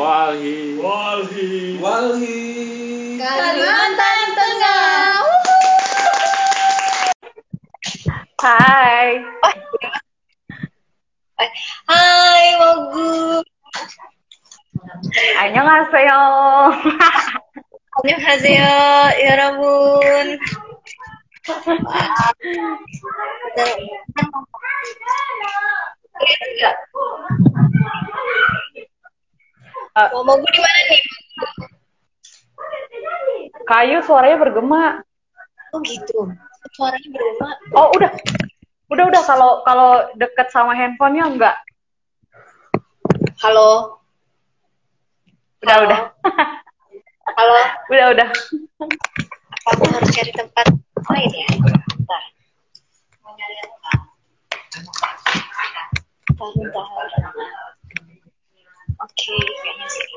Walhi. Walhi. Walhi. Kalimantan Tengah. Hai. Hai Mogu. Annyeonghaseyo. Annyeonghaseyo, ya Rabun. Eh, Mau Mogu di mana nih? kayu suaranya bergema. Oh gitu. Suaranya berubah. Oh, udah. Udah udah kalau kalau deket sama handphonenya enggak. Halo. Udah Halo. udah. Halo. Udah udah. Apa aku harus cari tempat lain ya? Bentar. Mau nyari apa? Bentar. Oke, kayaknya sini.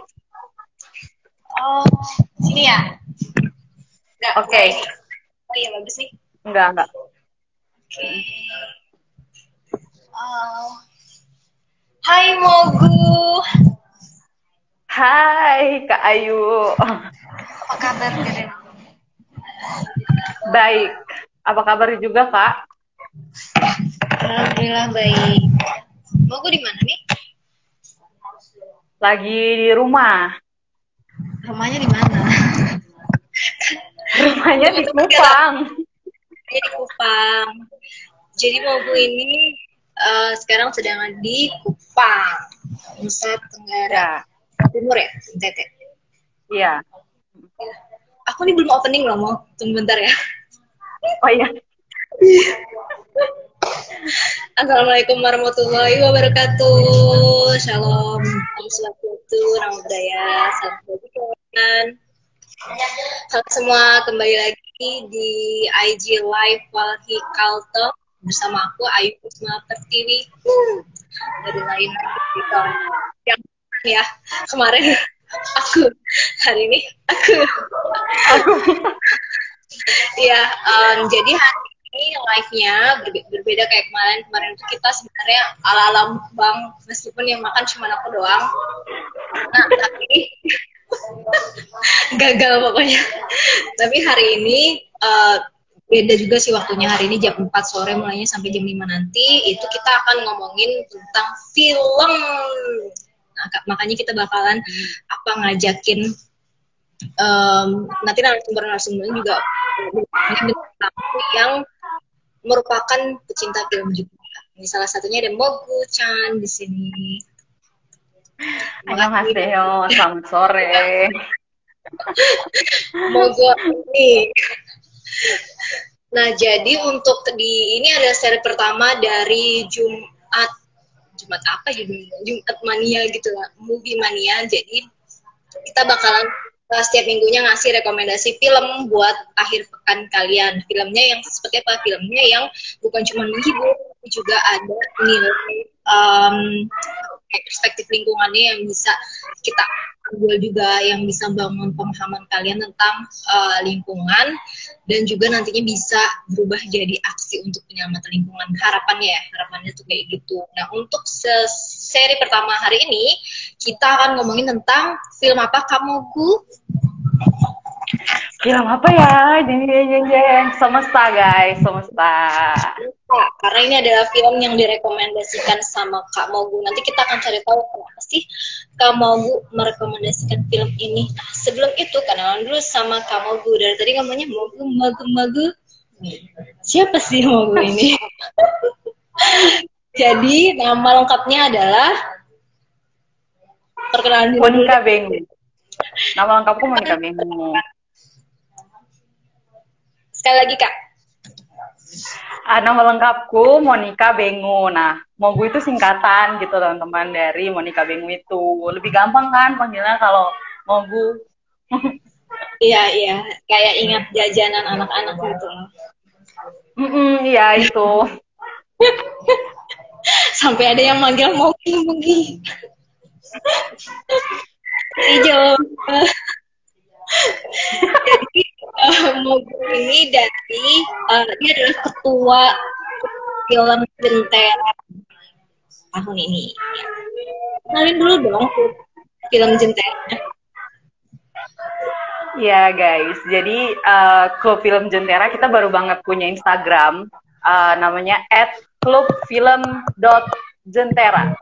Oh, sini ya? Enggak. Oke. Oh iya, bagus nih. Enggak enggak. Oke. Oh. Hai Mogu. Hai Kak Ayu. Apa kabar Keren? Baik. Apa kabar juga Kak? Alhamdulillah baik. Mogu di mana nih? Lagi di rumah. Rumahnya di mana? Rumahnya di Kupang. Di Kupang. Jadi Mogu ini eh, sekarang sedang di Kupang, Nusa Tenggara Ya. Timur ya, NTT. Iya. Aku ini belum opening loh, mau tunggu bentar ya. Oh iya. Assalamualaikum warahmatullahi wabarakatuh. Shalom. Om Swastiastu, Namo Buddhaya, Salam kebajikan. Halo semua, kembali lagi di IG Live Walhi Kalto bersama aku Ayu Kusma Pertiwi. Hmm, dari lain lagi. Yang ya kemarin aku hari ini aku Aku Iya, em, jadi hari ini live-nya berbe- berbeda kayak kemarin. Kemarin itu kita sebenarnya ala-ala mukbang, meskipun yang makan cuma aku doang. Nah, tapi gagal pokoknya. Tapi hari ini eh, beda juga sih waktunya. Hari ini jam 4 sore mulainya sampai jam 5 nanti. Itu kita akan ngomongin tentang film. Nah, makanya kita bakalan apa ngajakin em, nanti narasumber-narasumber juga yang merupakan pecinta film juga. Ini salah satunya ada Mogu Chan di sini. Annyeonghaseyo, selamat sore. Mogu ini. Nah, jadi untuk di ini ada seri pertama dari Jumat Jumat apa ya judulnya? Jumat Mania gitu lah, Movie Mania. Jadi kita bakalan uh, setiap minggunya ngasih rekomendasi film buat akhir pekan kalian. Filmnya yang seperti apa? Filmnya yang bukan cuma menghibur, tapi juga ada nilai um, perspektif lingkungannya yang bisa kita ambil juga yang bisa bangun pemahaman kalian tentang uh, lingkungan dan juga nantinya bisa berubah jadi aksi untuk penyelamatan lingkungan harapannya ya harapannya tuh kayak gitu nah untuk se- seri pertama hari ini kita akan ngomongin tentang film apa kamu gu Film apa ya? Jeng jeng jeng jeng. Semesta guys, semesta. Nah, karena ini adalah film yang direkomendasikan sama Kak Mogu. Nanti kita akan cari tahu kenapa sih Kak Mogu merekomendasikan film ini. Nah, sebelum itu kenalan dulu sama Kak Mogu. Dari tadi ngomongnya Mogu, Mogu, Mogu. Siapa sih Mogu ini? Jadi nama lengkapnya adalah perkenalan diri Bengu. Nama lengkapku Monica Bengu. Sekali lagi Kak. Ah, nama lengkapku Monica Bengu. Nah, Mogu itu singkatan gitu teman-teman dari Monica Bengu itu. Lebih gampang kan panggilnya kalau Mogu. Iya, iya. Kayak ingat jajanan anak-anak gitu loh. Mm-mm, iya itu. sampai ada yang manggil Mogi Mogi hijau jadi eh, Mogi ini dari eh, dia adalah ketua film Jentera tahun ini kenalin dulu dong film Jentera. Ya guys, jadi uh, klub film Jentera kita baru banget punya Instagram uh, namanya @klubfilm.jentera.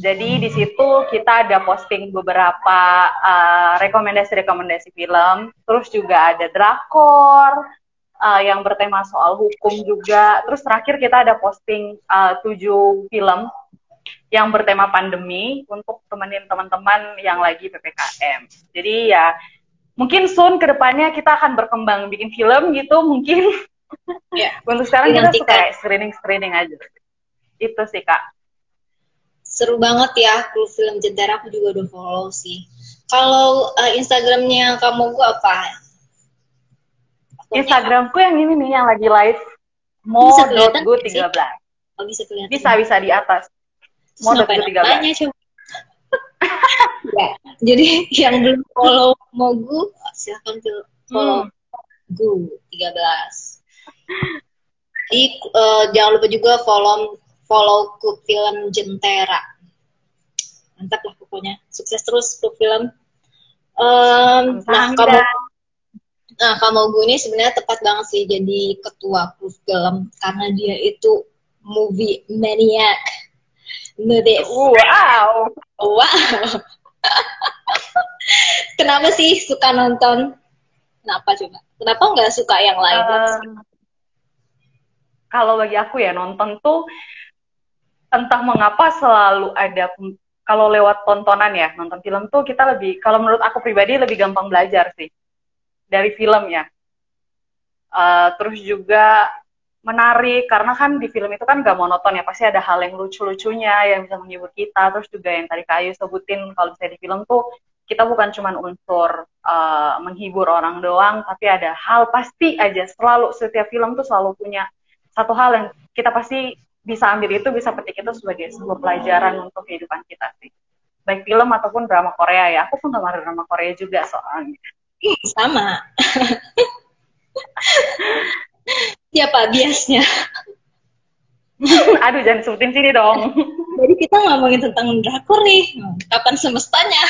Jadi di situ kita ada posting beberapa uh, rekomendasi-rekomendasi film, terus juga ada drakor uh, yang bertema soal hukum juga. Terus terakhir kita ada posting uh, tujuh film yang bertema pandemi untuk temenin teman-teman yang lagi ppkm. Jadi ya mungkin soon ke depannya kita akan berkembang bikin film gitu mungkin. Ya. Untuk sekarang kita suka screening screening aja. Itu sih kak. Seru banget ya kru film Jentera aku juga udah follow sih. Kalau uh, Instagramnya kamu gue apa? Instagramku yang ini nih yang lagi live mo.go13. Oh, bisa kelihatan. Bisa bisa di atas. Mo.go13. ya. Jadi yang belum follow Mogu silahkan follow hmm. Gu 13. Jadi uh, jangan lupa juga follow follow klub film Jentera. Mantap lah pokoknya. Sukses terus klub film. Um, nah kamu Nah, kamu gue ini sebenarnya tepat banget sih jadi ketua klub film karena dia itu movie maniac. Movie. Wow. Wow. Kenapa sih suka nonton? Kenapa coba? Kenapa nggak suka yang lain? Uh, kalau bagi aku ya nonton tuh entah mengapa selalu ada kalau lewat tontonan ya nonton film tuh kita lebih kalau menurut aku pribadi lebih gampang belajar sih dari film ya. Uh, terus juga menarik karena kan di film itu kan gak monoton ya pasti ada hal yang lucu-lucunya yang bisa menghibur kita terus juga yang tadi Kayu sebutin kalau misalnya di film tuh kita bukan cuma unsur uh, menghibur orang doang tapi ada hal pasti aja selalu setiap film tuh selalu punya satu hal yang kita pasti bisa ambil itu bisa petik itu sebagai sebuah pelajaran untuk kehidupan kita sih baik film ataupun drama Korea ya aku pun penggemar drama Korea juga soalnya sama Siapa biasnya? Aduh, jangan sebutin sini dong. Jadi kita ngomongin tentang drakor nih. Kapan semestanya?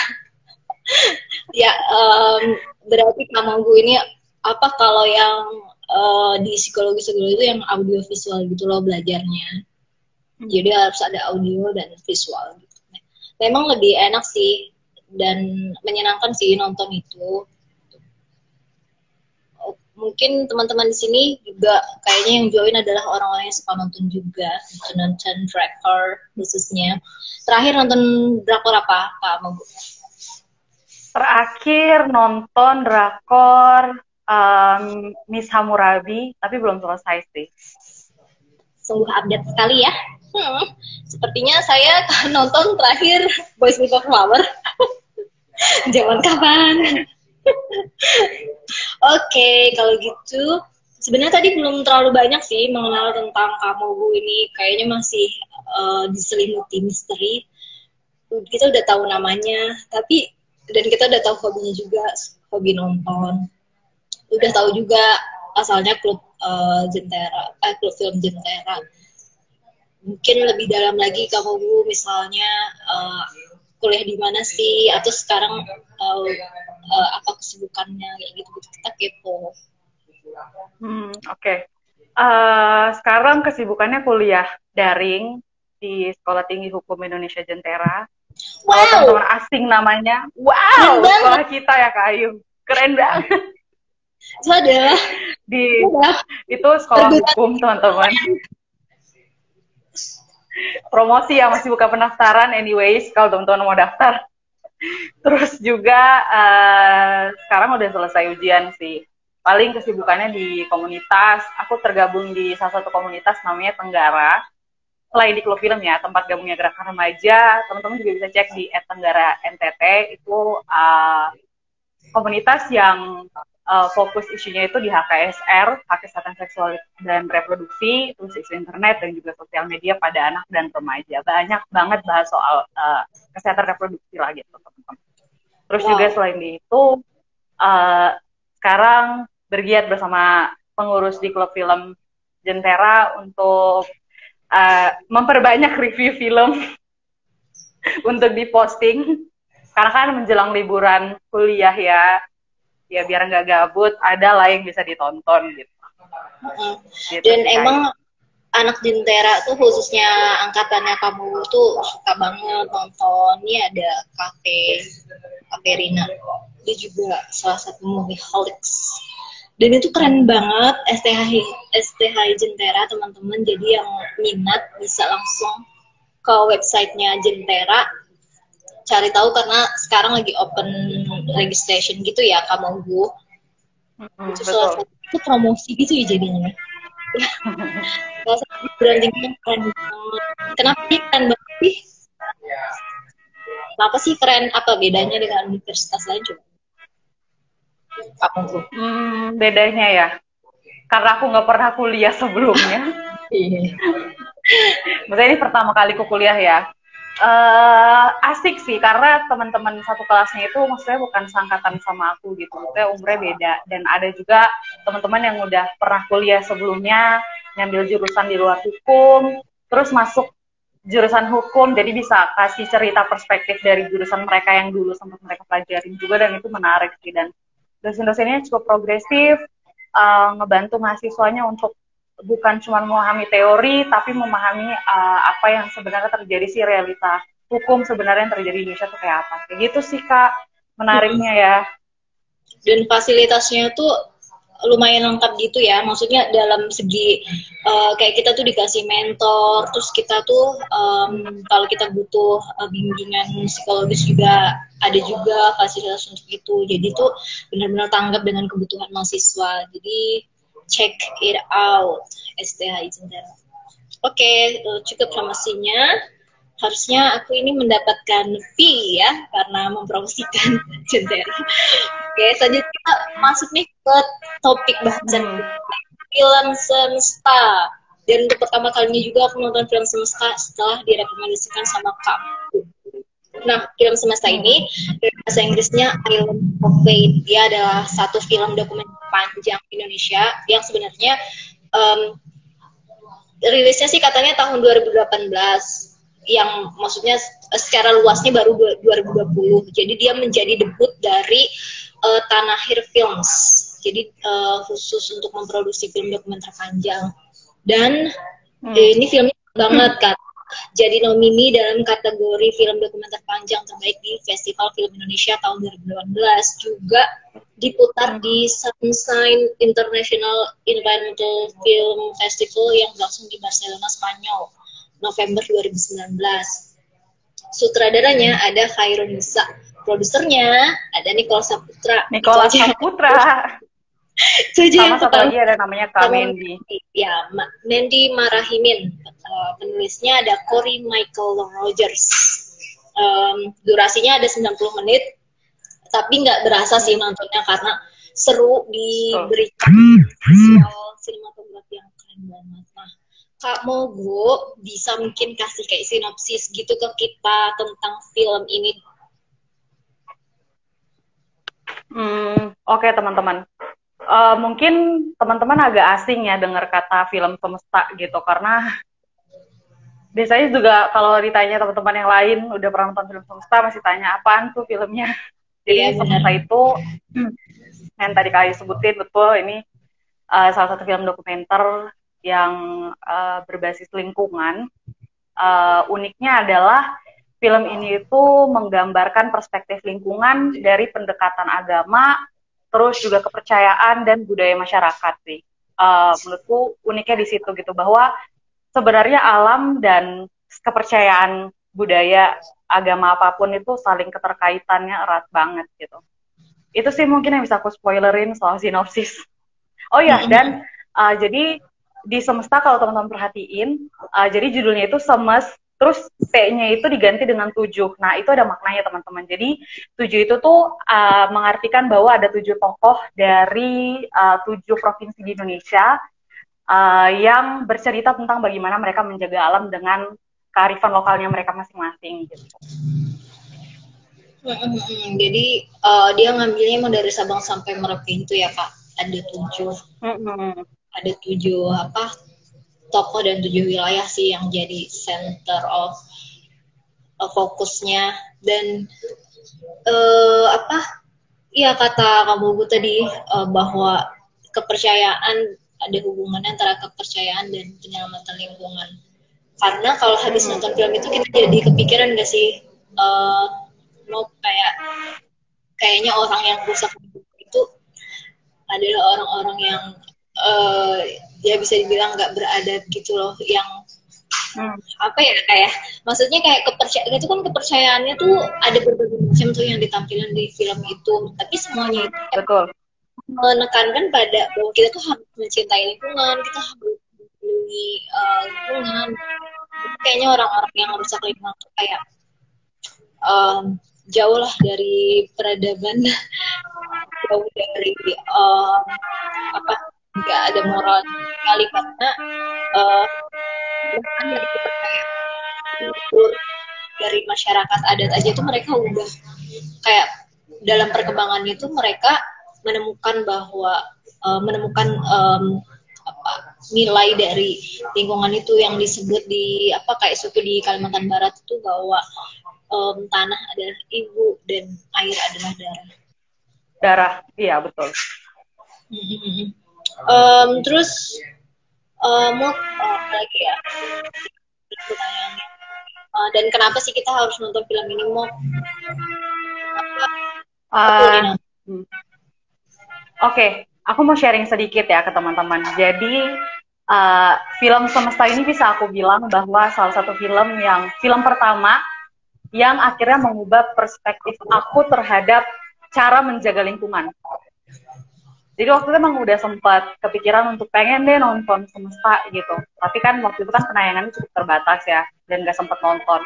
ya, um, berarti kamu gue ini apa kalau yang uh, di psikologi psikologi itu yang audio visual gitu loh belajarnya. Jadi harus ada audio dan visual gitu. Memang lebih enak sih dan menyenangkan sih nonton itu mungkin teman-teman di sini juga kayaknya yang join adalah orang-orang yang suka nonton juga nonton drakor khususnya terakhir nonton drakor apa kak Mogu? Terakhir nonton drakor um, Miss Hammurabi tapi belum selesai sih. Sungguh update sekali ya. Hmm, sepertinya saya nonton terakhir Boys Before Flower. Zaman kapan? Oke, kalau gitu sebenarnya tadi belum terlalu banyak sih mengenal tentang kamu Bu ini. Kayaknya masih uh, diselimuti misteri. Kita udah tahu namanya, tapi dan kita udah tahu hobinya juga, hobi nonton. Udah tahu juga asalnya klub uh, Jentera, eh, klub film Jentera. Mungkin lebih dalam lagi kamu Bu misalnya uh, kuliah di mana sih? Atau sekarang uh, uh, apa kesibukannya? Kayak gitu gitu kita kepo. Hmm, oke. Okay. uh, eh, sekarang kesibukannya kuliah daring di Sekolah Tinggi Hukum Indonesia Jentera. Wow. kalau teman-teman asing namanya wow! Sekolah kita ya Kak Ayu keren banget itu adalah di itu sekolah hukum teman-teman promosi ya masih buka pendaftaran anyways kalau teman-teman mau daftar Terus juga uh, sekarang udah selesai ujian sih. Paling kesibukannya di komunitas. Aku tergabung di salah satu komunitas namanya Tenggara. Selain di klub film ya, tempat gabungnya gerakan remaja, teman-teman juga bisa cek di Tenggara NTT. Itu uh, komunitas yang uh, fokus isunya itu di HKSR, hak kesehatan seksual dan reproduksi, terus isu internet dan juga sosial media pada anak dan remaja. Banyak banget bahas soal uh, kesehatan reproduksi lah gitu teman-teman. Terus wow. juga selain itu uh, sekarang bergiat bersama pengurus di klub film Jentera untuk uh, memperbanyak review film untuk diposting karena kan menjelang liburan kuliah ya. Ya biar nggak gabut ada lah yang bisa ditonton gitu, uh, gitu dan emang anak Jentera tuh khususnya angkatannya kamu tuh suka banget nonton. Ini ada kafe kafe Rina. Dia juga salah satu movie holics. Dan itu keren banget. STH STH Jentera teman-teman. Jadi yang minat bisa langsung ke websitenya Jentera cari tahu karena sekarang lagi open registration gitu ya kamu bu hmm, itu salah satu itu promosi gitu ya jadinya. Salah satu branding yang keren kenapa sih keren banget sih? Kenapa sih keren? Apa bedanya dengan universitas lain coba? Kamu hmm, bedanya ya. Karena aku nggak pernah kuliah sebelumnya. Iya. Maksudnya ini pertama kali aku kuliah ya uh, asik sih karena teman-teman satu kelasnya itu maksudnya bukan sangkatan sama aku gitu. Maksudnya umurnya beda. Dan ada juga teman-teman yang udah pernah kuliah sebelumnya ngambil jurusan di luar hukum terus masuk jurusan hukum jadi bisa kasih cerita perspektif dari jurusan mereka yang dulu sempat mereka pelajarin juga dan itu menarik sih. Dan dosen-dosennya cukup progresif uh, ngebantu mahasiswanya untuk bukan cuma memahami teori tapi memahami uh, apa yang sebenarnya terjadi sih realita hukum sebenarnya yang terjadi di Indonesia itu kayak apa. Kayak gitu sih kak menariknya ya. Dan fasilitasnya tuh lumayan lengkap gitu ya. Maksudnya dalam segi uh, kayak kita tuh dikasih mentor terus kita tuh um, kalau kita butuh uh, bimbingan psikologis juga ada juga fasilitas untuk itu. Jadi tuh benar-benar tanggap dengan kebutuhan mahasiswa. Jadi check it out STH Jentera. Oke, okay, eh, cukup promosinya. Harusnya aku ini mendapatkan fee ya karena mempromosikan Jentera. Oke, okay, selanjutnya kita masuk nih ke topik bahasan hmm. film semesta. Dan untuk pertama kalinya juga aku nonton film semesta setelah direkomendasikan sama kamu. Nah, film semesta ini bahasa Inggrisnya Island of Fate. Dia adalah satu film dokumenter panjang Indonesia yang sebenarnya um, rilisnya sih katanya tahun 2018 yang maksudnya secara luasnya baru 2020. Jadi dia menjadi debut dari uh, Tanah Air Films. Jadi uh, khusus untuk memproduksi film dokumenter panjang. Dan hmm. eh, ini filmnya banget kan jadi nomini dalam kategori film dokumenter panjang terbaik di Festival Film Indonesia tahun 2018 juga diputar di Sunshine International Environmental Film Festival yang berlangsung di Barcelona, Spanyol November 2019 sutradaranya ada Khairul Nisa. Produsernya ada Nicole Saputra. Nicole Saputra Sama satu lagi ada namanya Kak Mendy. Ya, Mendy Marahimin. Uh, penulisnya ada Cory Michael Rogers. Um, durasinya ada 90 menit, tapi nggak berasa sih nontonnya karena seru diberikan visual sinematografi yang keren banget. Nah, Kak Mogo bisa mungkin kasih kayak sinopsis gitu ke kita tentang film ini. Hmm, Oke okay, teman-teman uh, mungkin teman-teman agak asing ya dengar kata film semesta gitu karena biasanya juga kalau ditanya teman-teman yang lain udah pernah nonton film semesta masih tanya apaan tuh filmnya. Jadi iya, semesta itu yang tadi kali sebutin betul ini uh, salah satu film dokumenter yang uh, berbasis lingkungan. Uh, uniknya adalah film ini itu menggambarkan perspektif lingkungan dari pendekatan agama, terus juga kepercayaan dan budaya masyarakat sih. Uh, menurutku uniknya di situ gitu bahwa sebenarnya alam dan kepercayaan budaya agama apa pun itu saling keterkaitannya erat banget gitu. Itu sih mungkin yang bisa aku spoilerin soal sinopsis. Oh ya, dan uh, jadi di semesta kalau teman-teman perhatiin, uh, jadi judulnya itu Semes Terus T-nya itu diganti dengan tujuh. Nah, itu ada maknanya teman-teman. Jadi tujuh itu tuh uh, mengartikan bahwa ada tujuh tokoh dari uh, tujuh provinsi di Indonesia uh, yang bercerita tentang bagaimana mereka menjaga alam dengan kearifan lokalnya mereka masing-masing. Gitu. Hmm, jadi uh, dia ngambilnya emang dari Sabang sampai Merauke itu ya kak? Ada tujuh, hmm. ada tujuh apa tokoh dan tujuh wilayah sih yang jadi center of uh, fokusnya dan uh, apa Iya kata kamu Bu tadi uh, bahwa kepercayaan ada hubungannya antara kepercayaan dan penyelamatan lingkungan. Karena kalau habis nonton film itu kita jadi kepikiran gak sih uh, mau kayak kayaknya orang yang rusak itu adalah orang-orang yang uh, ya bisa dibilang nggak beradab gitu loh, yang hmm. apa ya kayak maksudnya kayak kepercayaan itu kan kepercayaannya tuh ada berbagai macam tuh yang ditampilkan di film itu tapi semuanya itu betul menekankan pada bahwa kita tuh harus mencintai lingkungan kita harus melindungi uh, lingkungan kayaknya orang-orang yang rusak lingkungan tuh kayak um, jauh lah dari peradaban jauh dari um, apa nggak ada moral sekali karena uh, dari kepercayaan dari masyarakat adat aja tuh mereka udah kayak dalam perkembangan itu mereka menemukan bahwa uh, menemukan um, apa, nilai dari lingkungan itu yang disebut di apa kayak suku di Kalimantan Barat itu bahwa um, tanah adalah ibu dan air adalah darah. Darah, iya betul. Um, terus uh, uh, lagi ya pertanyaannya uh, dan kenapa sih kita harus nonton film ini mau uh, hmm. Oke, okay. aku mau sharing sedikit ya ke teman-teman. Jadi uh, film semesta ini bisa aku bilang bahwa salah satu film yang film pertama yang akhirnya mengubah perspektif aku terhadap cara menjaga lingkungan. Jadi waktu itu emang udah sempat kepikiran untuk pengen deh nonton semesta gitu. Tapi kan waktu itu kan penayangannya cukup terbatas ya dan gak sempat nonton.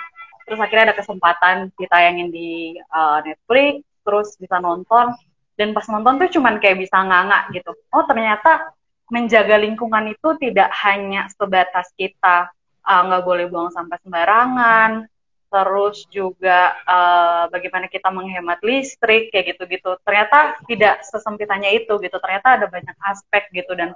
Terus akhirnya ada kesempatan ditayangin di uh, Netflix, terus bisa nonton dan pas nonton tuh cuman kayak bisa nganga gitu oh ternyata menjaga lingkungan itu tidak hanya sebatas kita uh, nggak uh, boleh buang sampah sembarangan terus juga uh, bagaimana kita menghemat listrik kayak gitu-gitu. Ternyata tidak sesempitannya itu gitu. Ternyata ada banyak aspek gitu. Dan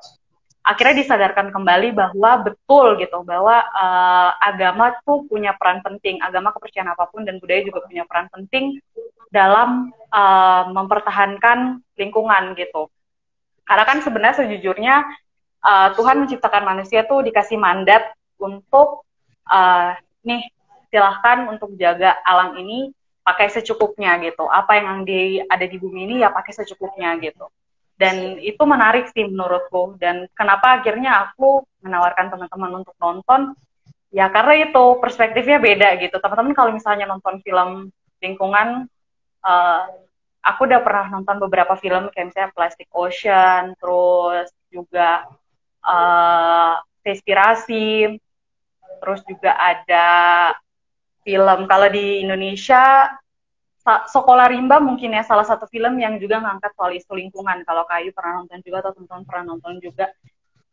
akhirnya disadarkan kembali bahwa betul gitu bahwa uh, agama tuh punya peran penting. Agama kepercayaan apa pun dan budaya juga punya peran penting dalam uh, mempertahankan lingkungan gitu. Karena kan sebenarnya sejujurnya uh, Tuhan menciptakan manusia tuh dikasih mandat untuk uh, nih silahkan untuk jaga alam ini pakai secukupnya gitu. Apa yang di, ada di bumi ini ya pakai secukupnya gitu. Dan itu menarik sih menurutku. Dan kenapa akhirnya aku menawarkan teman-teman untuk nonton? Ya karena itu perspektifnya beda gitu. Teman-teman kalau misalnya nonton film lingkungan uh, aku udah pernah nonton beberapa film kayak misalnya Plastic Ocean, terus juga uh, Inspirasi, terus juga ada film kalau di Indonesia Sekolah Rimba mungkin ya salah satu film yang juga ngangkat soal isu lingkungan. Kalau Kayu pernah nonton juga atau teman-teman pernah nonton juga.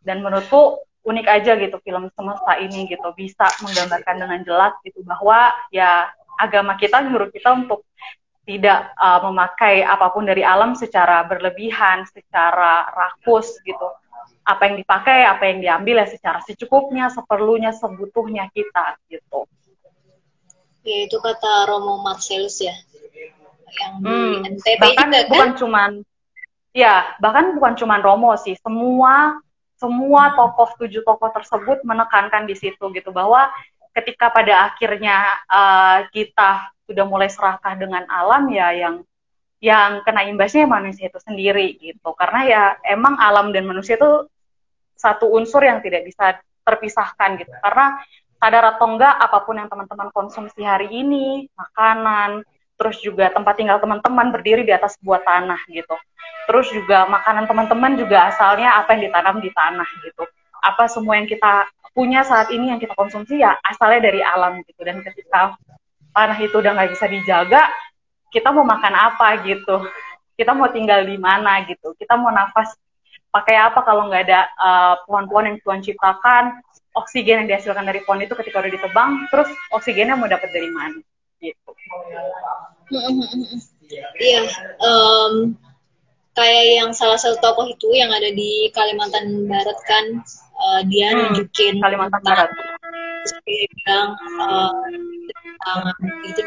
Dan menurutku unik aja gitu film semesta ini gitu bisa menggambarkan dengan jelas gitu bahwa ya agama kita nyuruh kita untuk tidak uh, memakai apa pun dari alam secara berlebihan, secara rakus gitu. Apa yang dipakai, apa yang diambil ya secara secukupnya, seperlunya, sebutuhnya kita gitu. Ya itu kata Romo Marcellus ya, yang di hmm, NTT bahkan juga kan? bukan cuman, ya bahkan bukan cuman Romo sih, semua semua tokoh tujuh tokoh tersebut menekankan di situ gitu bahwa ketika pada akhirnya uh, kita sudah mulai serakah dengan alam ya yang yang kena imbasnya manusia itu sendiri gitu. Karena ya emang alam dan manusia itu satu unsur yang tidak bisa terpisahkan gitu. Karena sadar atau enggak apa pun yang teman-teman konsumsi hari ini makanan terus juga tempat tinggal teman-teman berdiri di atas sebuah tanah gitu. Terus juga makanan teman-teman juga asalnya apa yang ditanam di tanah gitu. Apa semua yang kita punya saat ini yang kita konsumsi ya asalnya dari alam gitu. Dan ketika tanah itu udah nggak bisa dijaga, kita mau makan apa gitu, kita mau tinggal di mana gitu, kita mau nafas pakai apa kalau nggak ada uh, pohon-pohon yang Tuhan ciptakan, oksigen yang dihasilkan dari pohon itu ketika udah ditebang, terus oksigennya mau dapat dari mana gitu. Iya, um, kayak yang salah satu tokoh itu yang ada di Kalimantan Barat kan, uh, dia hmm, nunjukin Kalimantan Barat. Dia bilang uh, itu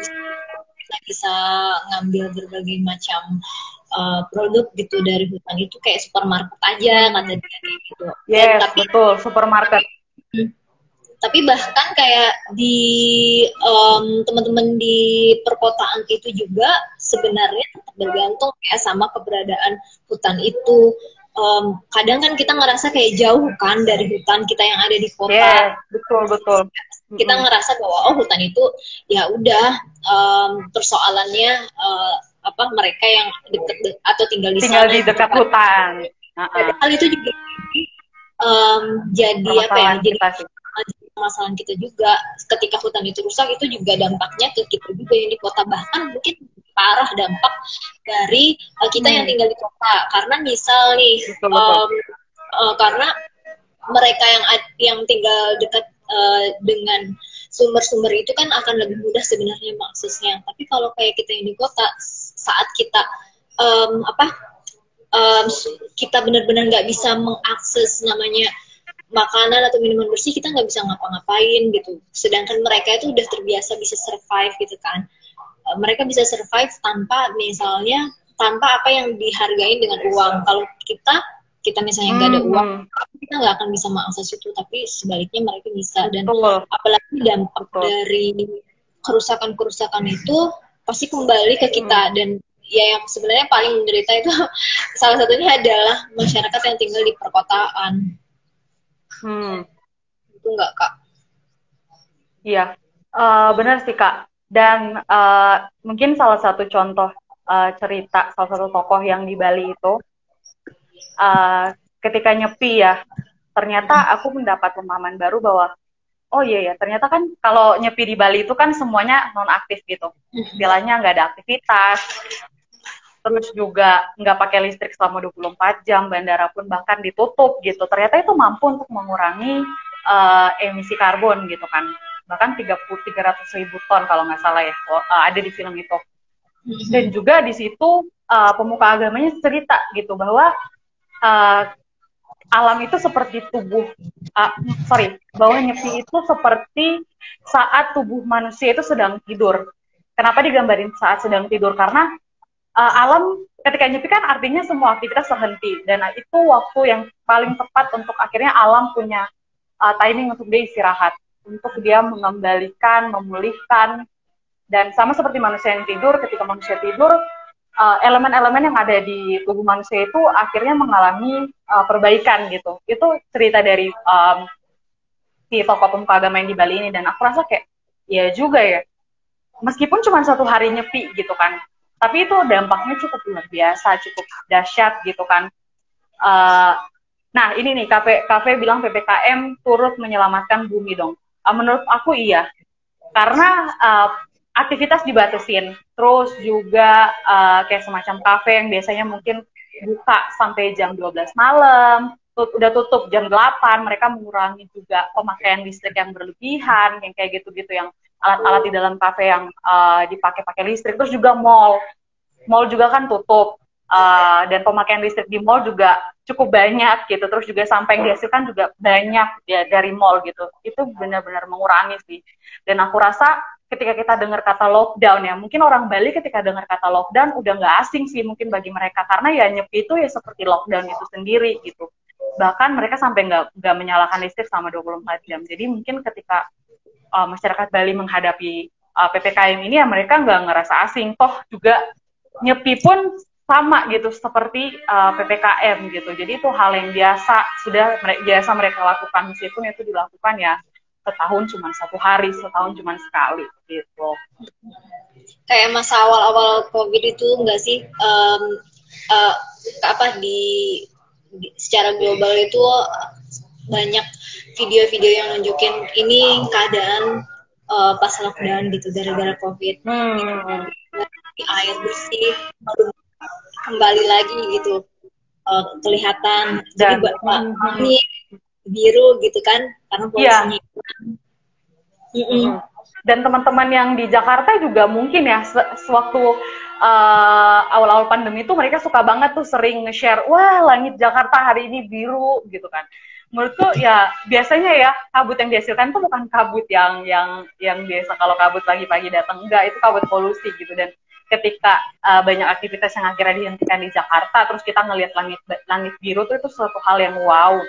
kita bisa ngambil berbagai macam uh, produk gitu dari hutan itu kayak supermarket aja kata dia gitu. Yes, tapi, betul supermarket. Hmm, tapi bahkan kayak di um, teman-teman di perkotaan itu juga sebenarnya bergantung kayak sama keberadaan hutan itu. Um, kadang kan kita ngerasa kayak jauh kan dari hutan kita yang ada di kota. Yeah, betul betul. Kita ngerasa bahwa oh hutan itu ya udah um, persoalannya uh, apa mereka yang deket de atau tinggal di tinggal sana, di dekat hutan. Uh -uh. Hal itu juga um, jadi apa ya? Jadi permasalahan kita juga ketika hutan itu rusak itu juga dampaknya ke kita juga yang di kota bahkan mungkin parah dampak dari uh, kita hmm. yang tinggal di kota karena misal nih betul, um, Uh, karena mereka yang yang tinggal dekat uh, dengan sumber-sumber itu kan akan lebih mudah sebenarnya maksudnya tapi kalau kayak kita yang di kota saat kita um, apa um, kita benar-benar nggak bisa mengakses namanya makanan atau minuman bersih kita nggak bisa ngapa-ngapain gitu sedangkan mereka itu udah terbiasa bisa survive gitu kan uh, mereka bisa survive tanpa misalnya tanpa apa yang dihargain dengan uang kalau kita kita misalnya nggak ada hmm, uang hmm. kita nggak akan bisa mengakses itu tapi sebaliknya mereka bisa dan Betul. apalagi dampak Betul. dari kerusakan-kerusakan itu pasti kembali ke kita hmm. dan ya yang sebenarnya paling menderita itu salah satunya adalah masyarakat yang tinggal di perkotaan Hmm. Itu enggak, Kak? Iya, uh, benar sih, Kak. Dan uh, mungkin salah satu contoh uh, cerita, salah satu tokoh yang di Bali itu, uh, ketika nyepi ya, ternyata aku mendapat pemahaman baru bahwa, oh iya ya, ternyata kan kalau nyepi di Bali itu kan semuanya non-aktif gitu. Istilahnya nggak ada aktivitas, terus juga nggak pakai listrik selama 24 jam, bandara pun bahkan ditutup gitu. Ternyata itu mampu untuk mengurangi uh, emisi karbon gitu kan. Bahkan 30 300 ribu ton kalau nggak salah ya, uh, ada di film itu. Dan juga di situ uh, pemuka agamanya cerita gitu bahwa uh, alam itu seperti tubuh, uh, sorry, bahwa nyepi itu seperti saat tubuh manusia itu sedang tidur. Kenapa digambarin saat sedang tidur? Karena uh, alam ketika nyepi kan artinya semua aktivitas terhenti. Dan itu waktu yang paling tepat untuk akhirnya alam punya uh, timing untuk dia istirahat. Untuk dia mengembalikan memulihkan. Dan sama seperti manusia yang tidur ketika manusia tidur uh, elemen-elemen yang ada di tubuh manusia itu akhirnya mengalami uh, perbaikan gitu. Itu cerita dari um, si tokoh pemuka agama yang di Bali ini. Dan aku rasa kayak ya juga ya. Meskipun cuma satu hari nyepi gitu kan tapi itu dampaknya cukup luar biasa cukup dahsyat gitu kan. Uh, nah ini nih kafe kafe bilang ppkm turut menyelamatkan bumi dong. Uh, menurut aku iya. Karena uh, aktivitas dibatasin. Terus juga uh, kayak semacam kafe yang biasanya mungkin buka sampai jam 12 malam tut udah tutup jam 8 mereka mengurangi juga pemakaian listrik yang berlebihan yang kayak gitu-gitu yang alat-alat di dalam kafe yang uh, dipakai pakai listrik. Terus juga mall. Mall juga kan tutup uh, dan pemakaian listrik di mall juga cukup banyak gitu. Terus juga sampai yang dihasilkan juga banyak ya dari mall gitu. Itu benar-benar mengurangi sih. Dan aku rasa ketika kita dengar kata lockdown ya mungkin orang Bali ketika dengar kata lockdown udah nggak asing sih mungkin bagi mereka. Karena ya nyepi itu ya seperti lockdown itu sendiri gitu bahkan mereka sampai nggak nggak menyalakan listrik selama 24 jam. Jadi mungkin ketika uh, masyarakat Bali menghadapi uh, ppkm ini ya mereka nggak ngerasa asing. Toh juga nyepi pun sama gitu seperti uh, ppkm gitu. Jadi itu hal yang biasa sudah biasa mereka lakukan. Meskipun itu dilakukan ya setahun cuma satu hari setahun cuma sekali gitu. Kayak masa awal-awal covid itu enggak sih? Um, uh, apa di secara global itu banyak video-video yang nunjukin ini keadaan uh, pas lockdown gitu gara-gara covid hmm. air bersih kembali lagi gitu uh, kelihatan jadi buat ini biru gitu kan karena iya. polusinya yeah. mm -mm. dan teman-teman yang di Jakarta juga mungkin ya sewaktu uh, awal-awal pandemi itu mereka suka banget tuh sering nge-share wah langit Jakarta hari ini biru gitu kan. Menurutku ya biasanya ya kabut yang dihasilkan itu bukan kabut yang yang yang biasa. Kalau kabut pagi-pagi datang enggak itu kabut polusi gitu. Dan ketika uh, banyak aktivitas yang akhirnya dihentikan di Jakarta terus kita ngelihat langit langit biru tuh itu suatu hal yang wow.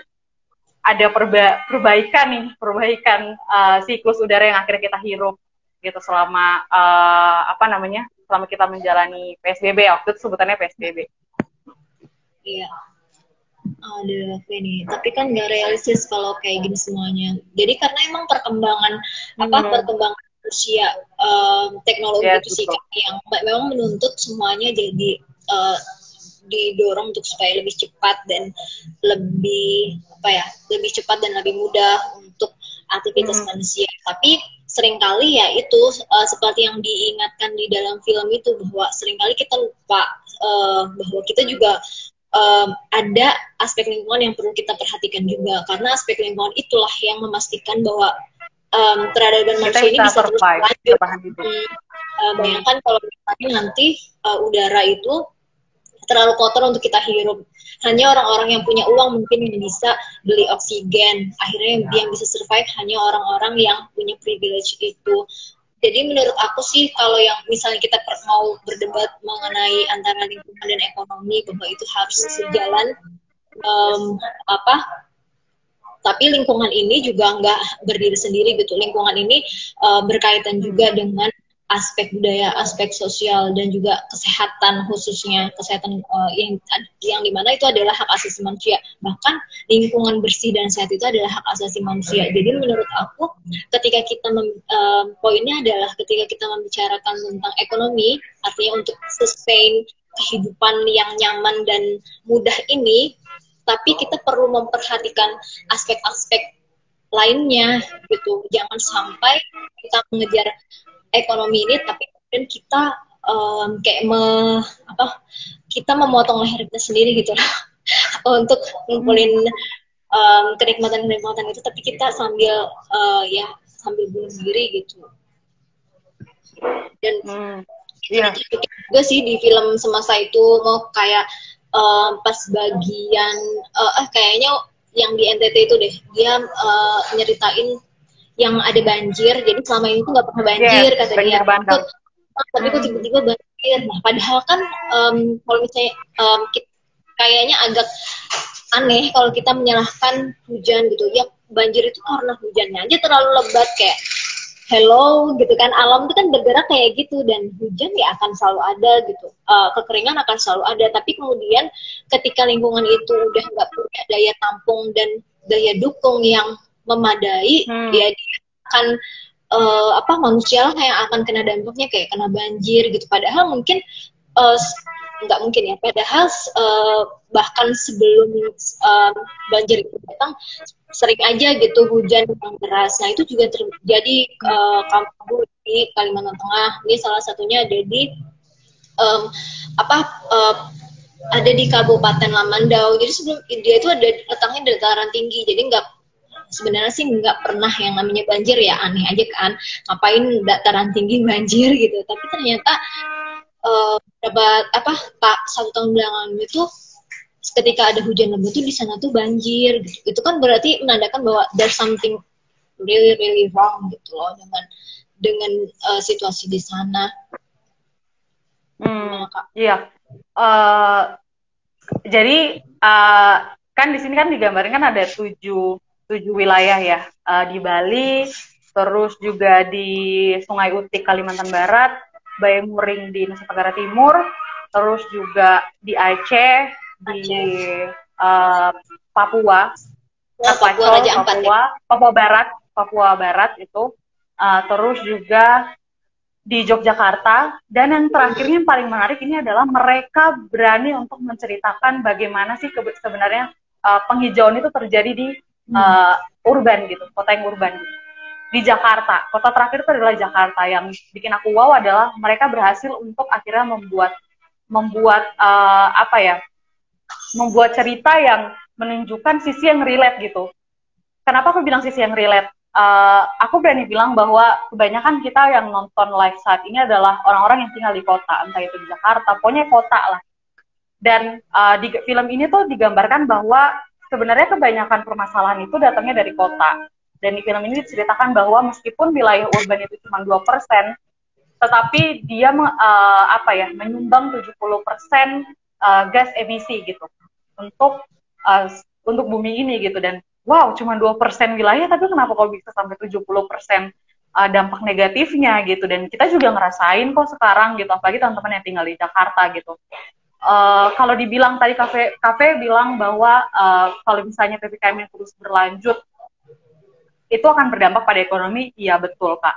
Ada perba perbaikan nih perbaikan uh, siklus udara yang akhirnya kita hirup gitu selama uh, apa namanya selama kita menjalani PSBB waktu itu sebutannya PSBB iya. Ada ini tapi kan nggak realistis kalau kayak gini semuanya. Jadi karena emang perkembangan hmm. apa perkembangan usia um, teknologi ya, itu sih yang memang menuntut semuanya jadi uh, didorong untuk supaya lebih cepat dan lebih apa ya lebih cepat dan lebih mudah untuk aktivitas hmm. manusia. Tapi sering kali ya itu uh, seperti yang diingatkan di dalam film itu bahwa sering kali kita lupa uh, bahwa kita juga um, ada aspek lingkungan yang perlu kita perhatikan juga karena aspek lingkungan itulah yang memastikan bahwa um, peradaban manusia ini bisa terus lanjut. Hmm, uh, bayangkan kalau misalnya nanti uh, udara itu terlalu kotor untuk kita hirup. Hanya orang-orang yang punya uang mungkin yang bisa beli oksigen. Akhirnya yang, yang bisa survive hanya orang-orang yang punya privilege itu jadi menurut aku sih kalau yang misalnya kita mau berdebat mengenai antara lingkungan dan ekonomi bahwa itu harus sejalan um, apa tapi lingkungan ini juga nggak berdiri sendiri gitu lingkungan ini uh, berkaitan juga dengan aspek budaya, aspek sosial dan juga kesehatan khususnya kesehatan uh, yang yang di mana itu adalah hak asasi manusia. Bahkan lingkungan bersih dan sehat itu adalah hak asasi manusia. Jadi menurut aku ketika kita mem, uh, poinnya adalah ketika kita membicarakan tentang ekonomi, artinya untuk sustain kehidupan yang nyaman dan mudah ini, tapi kita perlu memperhatikan aspek-aspek lainnya gitu. Jangan sampai kita mengejar ekonomi ini tapi kemudian kita um, kayak me, apa kita memotong leher kita sendiri gitu lah untuk ngumpulin um, kenikmatan-kenikmatan itu tapi kita sambil uh, ya sambil bunuh diri gitu dan hmm, yeah. juga sih di film semasa itu mau kayak uh, pas bagian uh, eh kayaknya yang di NTT itu deh dia uh, nyeritain yang ada banjir jadi selama ini tuh nggak pernah banjir yeah, kata dia bandang. tapi kok tiba-tiba banjir. Nah padahal kan um, kalau misalnya um, kita, kayaknya agak aneh kalau kita menyalahkan hujan gitu. Ya banjir itu karena hujannya aja terlalu lebat kayak hello gitu kan. Alam itu kan bergerak kayak gitu dan hujan ya akan selalu ada gitu. Uh, kekeringan akan selalu ada. Tapi kemudian ketika lingkungan itu udah nggak punya daya tampung dan daya dukung yang memadai hmm. dia, akan uh, apa manusia lah yang akan kena dampaknya kayak kena banjir gitu. Padahal mungkin uh, nggak mungkin ya. Padahal uh, bahkan sebelum uh, banjir itu datang sering aja gitu hujan yang deras. Nah itu juga terjadi uh, kampung di Kalimantan Tengah. Ini salah satunya ada di um, apa uh, ada di Kabupaten Lamandau. Jadi sebelum dia itu ada letaknya di dataran tinggi. Jadi nggak sebenarnya sih nggak pernah yang namanya banjir ya aneh aja kan ngapain dataran tinggi banjir gitu tapi ternyata uh, apa tak satu tahun belakangan itu ketika ada hujan lebat tuh di sana tuh banjir gitu. itu kan berarti menandakan bahwa there's something really really wrong gitu loh dengan dengan uh, situasi di sana. Hmm, iya. Uh, jadi uh, kan di sini kan digambarkan kan ada tujuh tujuh wilayah ya. Uh, di Bali, terus juga di Sungai Utik Kalimantan Barat, Baymuring di Nusa Tenggara Timur, terus juga di Aceh, di uh, Papua, oh, Papua, Raja ya? Papua, Papua Barat, Papua Barat itu, uh, terus juga di Yogyakarta. Dan yang terakhirnya yang paling menarik ini adalah mereka berani untuk menceritakan bagaimana sih sebenarnya uh, penghijauan itu terjadi di uh, urban gitu, kota yang urban gitu. Di Jakarta, kota terakhir itu adalah Jakarta. Yang bikin aku wow adalah mereka berhasil untuk akhirnya membuat membuat uh, apa ya, membuat cerita yang menunjukkan sisi yang relate gitu. Kenapa aku bilang sisi yang relate? Uh, aku berani bilang bahwa kebanyakan kita yang nonton live saat ini adalah orang-orang yang tinggal di kota, entah itu di Jakarta, pokoknya kota lah. Dan uh, di film ini tuh digambarkan bahwa sebenarnya kebanyakan permasalahan itu datangnya dari kota. Dan di film ini diceritakan bahwa meskipun wilayah urban itu cuma 2%, tetapi dia uh, apa ya menyumbang 70% uh, gas emisi gitu untuk uh, untuk bumi ini gitu. Dan wow cuma dua persen wilayah tapi kenapa kok bisa sampai 70% uh, dampak negatifnya gitu? Dan kita juga ngerasain kok sekarang gitu apalagi teman-teman yang tinggal di Jakarta gitu uh, kalau dibilang tadi kafe kafe bilang bahwa uh, kalau misalnya ppkm yang terus berlanjut itu akan berdampak pada ekonomi iya betul kak.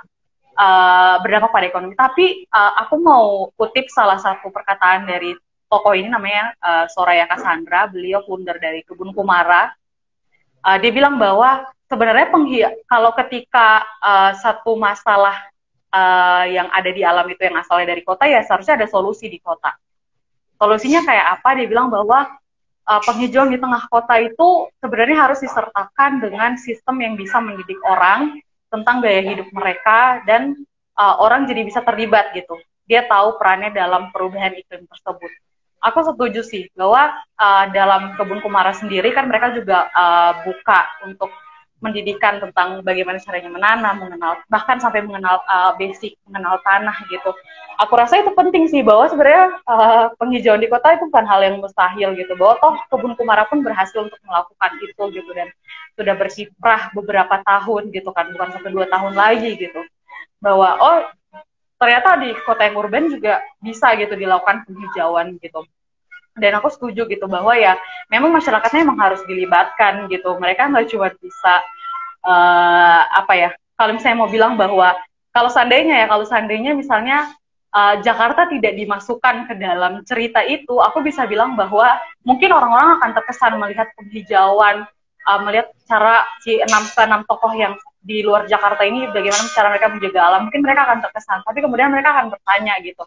Uh, berdampak pada ekonomi. Tapi uh, aku mau kutip salah satu perkataan dari tokoh ini namanya uh, Soraya Cassandra. Beliau founder dari kebun kumara. Uh, dia bilang bahwa sebenarnya kalau ketika uh, satu masalah uh, yang ada di alam itu yang asalnya dari kota ya seharusnya ada solusi di kota solusinya kayak apa? Dia bilang bahwa uh, penghijauan di tengah kota itu sebenarnya harus disertakan dengan sistem yang bisa mendidik orang tentang gaya hidup mereka dan uh, orang jadi bisa terlibat gitu. Dia tahu perannya dalam perubahan iklim tersebut. Aku setuju sih bahwa uh, dalam kebun kumara sendiri kan mereka juga uh, buka untuk mendidikan tentang bagaimana caranya menanam, mengenal bahkan sampai mengenal uh, basic mengenal tanah gitu. Aku rasa itu penting sih bahwa sebenarnya uh, penghijauan di kota itu bukan hal yang mustahil gitu. Bahwa toh kebun kumara pun berhasil untuk melakukan itu gitu dan sudah berkiprah beberapa tahun gitu kan, bukan sampai dua tahun lagi gitu. Bahwa oh ternyata di kota yang urban juga bisa gitu dilakukan penghijauan gitu dan aku setuju gitu bahwa ya memang masyarakatnya emang harus dilibatkan gitu mereka nggak cuma bisa uh, apa ya kalau misalnya mau bilang bahwa kalau seandainya ya kalau seandainya misalnya uh, Jakarta tidak dimasukkan ke dalam cerita itu aku bisa bilang bahwa mungkin orang-orang akan terkesan melihat penghijauan uh, melihat cara si enam enam tokoh yang di luar Jakarta ini bagaimana cara mereka menjaga alam mungkin mereka akan terkesan tapi kemudian mereka akan bertanya gitu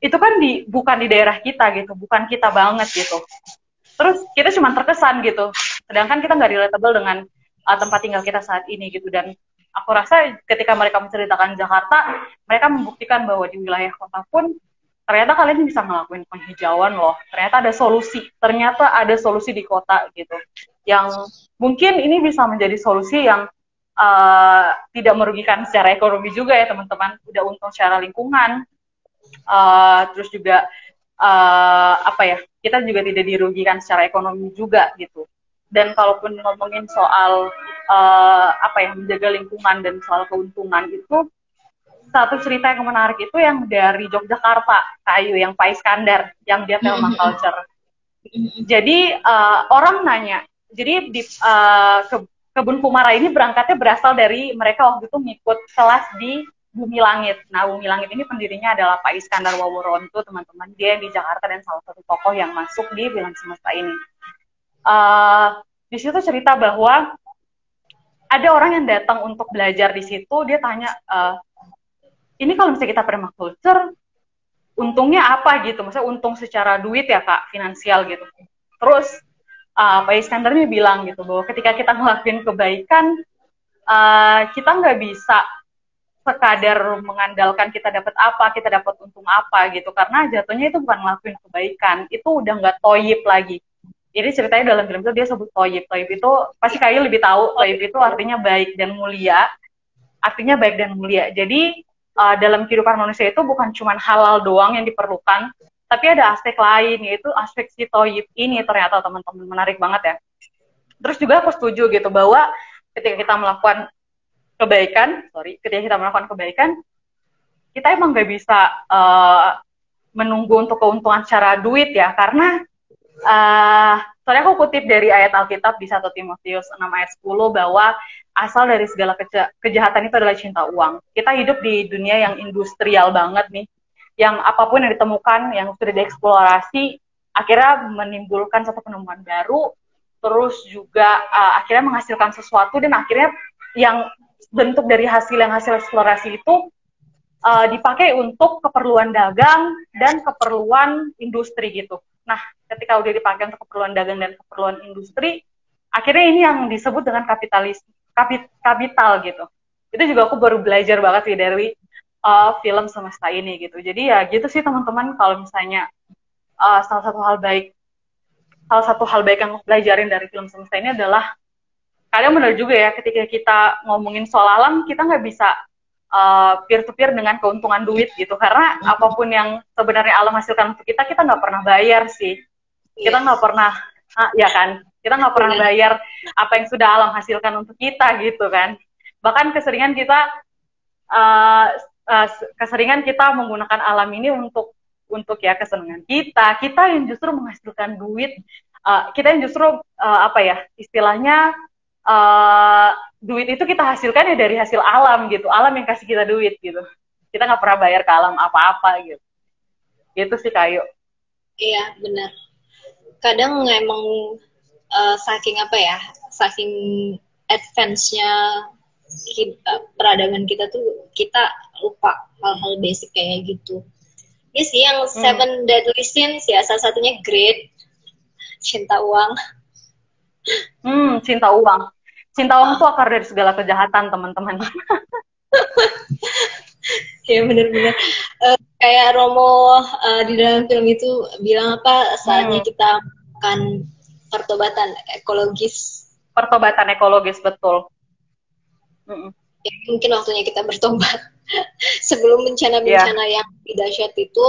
itu kan di bukan di daerah kita gitu, bukan kita banget gitu. Terus kita cuma terkesan gitu, sedangkan kita nggak relatable dengan uh, tempat tinggal kita saat ini gitu. Dan aku rasa ketika mereka menceritakan Jakarta, mereka membuktikan bahwa di wilayah kota pun ternyata kalian bisa ngelakuin penghijauan loh. Ternyata ada solusi, ternyata ada solusi di kota gitu. Yang mungkin ini bisa menjadi solusi yang uh, tidak merugikan secara ekonomi juga ya teman-teman. Udah untung secara lingkungan, uh, terus juga uh, apa ya kita juga tidak dirugikan secara ekonomi juga gitu dan kalaupun ngomongin soal uh, apa ya menjaga lingkungan dan soal keuntungan itu satu cerita yang menarik itu yang dari Yogyakarta kayu yang Pak Iskandar yang dia film culture jadi uh, orang nanya jadi di uh, ke, kebun Kumara ini berangkatnya berasal dari mereka waktu itu ngikut kelas di Bumi Langit. Nah, Bumi Langit ini pendirinya adalah Pak Iskandar Waworonto, teman-teman. Dia di Jakarta dan salah satu tokoh yang masuk di Bilang Semesta ini. Uh, di situ cerita bahwa ada orang yang datang untuk belajar di situ, dia tanya, uh, ini kalau misalnya kita permaculture, untungnya apa gitu? Maksudnya untung secara duit ya kak, finansial gitu. Terus uh, Pak Iskandar ini bilang gitu bahwa ketika kita ngelakuin kebaikan, uh, kita nggak bisa sekadar mengandalkan kita dapat apa, kita dapat untung apa gitu. Karena jatuhnya itu bukan ngelakuin kebaikan, itu udah nggak toyib lagi. Jadi ceritanya dalam film itu dia sebut toyib. Toyib itu pasti kayu lebih tahu. Toyib itu artinya baik dan mulia. Artinya baik dan mulia. Jadi uh, dalam kehidupan manusia itu bukan cuma halal doang yang diperlukan, tapi ada aspek lain yaitu aspek si toyib ini ternyata teman-teman menarik banget ya. Terus juga aku setuju gitu bahwa ketika kita melakukan kebaikan, sorry, ketika kita melakukan kebaikan, kita emang gak bisa uh, menunggu untuk keuntungan secara duit ya, karena uh, soalnya aku kutip dari ayat Alkitab di 1 Timotius 6 ayat 10 bahwa asal dari segala keja kejahatan itu adalah cinta uang. Kita hidup di dunia yang industrial banget nih, yang apa pun yang ditemukan, yang sudah dieksplorasi, akhirnya menimbulkan satu penemuan baru, terus juga uh, akhirnya menghasilkan sesuatu dan akhirnya yang bentuk dari hasil yang hasil eksplorasi itu uh, dipakai untuk keperluan dagang dan keperluan industri gitu. Nah, ketika udah dipakai untuk keperluan dagang dan keperluan industri, akhirnya ini yang disebut dengan kapitalis kapit, kapital gitu. Itu juga aku baru belajar banget sih dari uh, film semesta ini gitu. Jadi ya gitu sih teman-teman kalau misalnya uh, salah satu hal baik salah satu hal baik yang pelajarin dari film semesta ini adalah kalian benar juga ya ketika kita ngomongin soal alam kita nggak bisa uh, peer to peer dengan keuntungan duit gitu. Karena hmm. apa pun yang sebenarnya alam hasilkan untuk kita kita nggak pernah bayar sih. Kita nggak pernah ah, ya kan? Kita nggak pernah iya. bayar apa yang sudah alam hasilkan untuk kita gitu kan. Bahkan keseringan kita uh, uh, keseringan kita menggunakan alam ini untuk untuk ya kesenangan kita. Kita yang justru menghasilkan duit uh, kita yang justru uh, apa ya istilahnya uh, duit itu kita hasilkan ya dari hasil alam gitu. Alam yang kasih kita duit gitu. Kita nggak pernah bayar ke alam apa-apa gitu. Itu sih kayu iya benar. Kadang emang uh, saking apa ya saking advance-nya peradaban kita tuh kita lupa hal-hal basic kayak gitu. Ini sih yang hmm. Seven Deadly Sins ya salah satunya Great cinta uang. Hmm cinta uang Cinta uang itu akar dari segala kejahatan, teman-teman. ya benar-benar uh, kayak Romo uh, di dalam film itu bilang apa saatnya hmm. kita akan pertobatan ekologis pertobatan ekologis betul ya, mungkin waktunya kita bertobat sebelum bencana-bencana yeah. yang dahsyat itu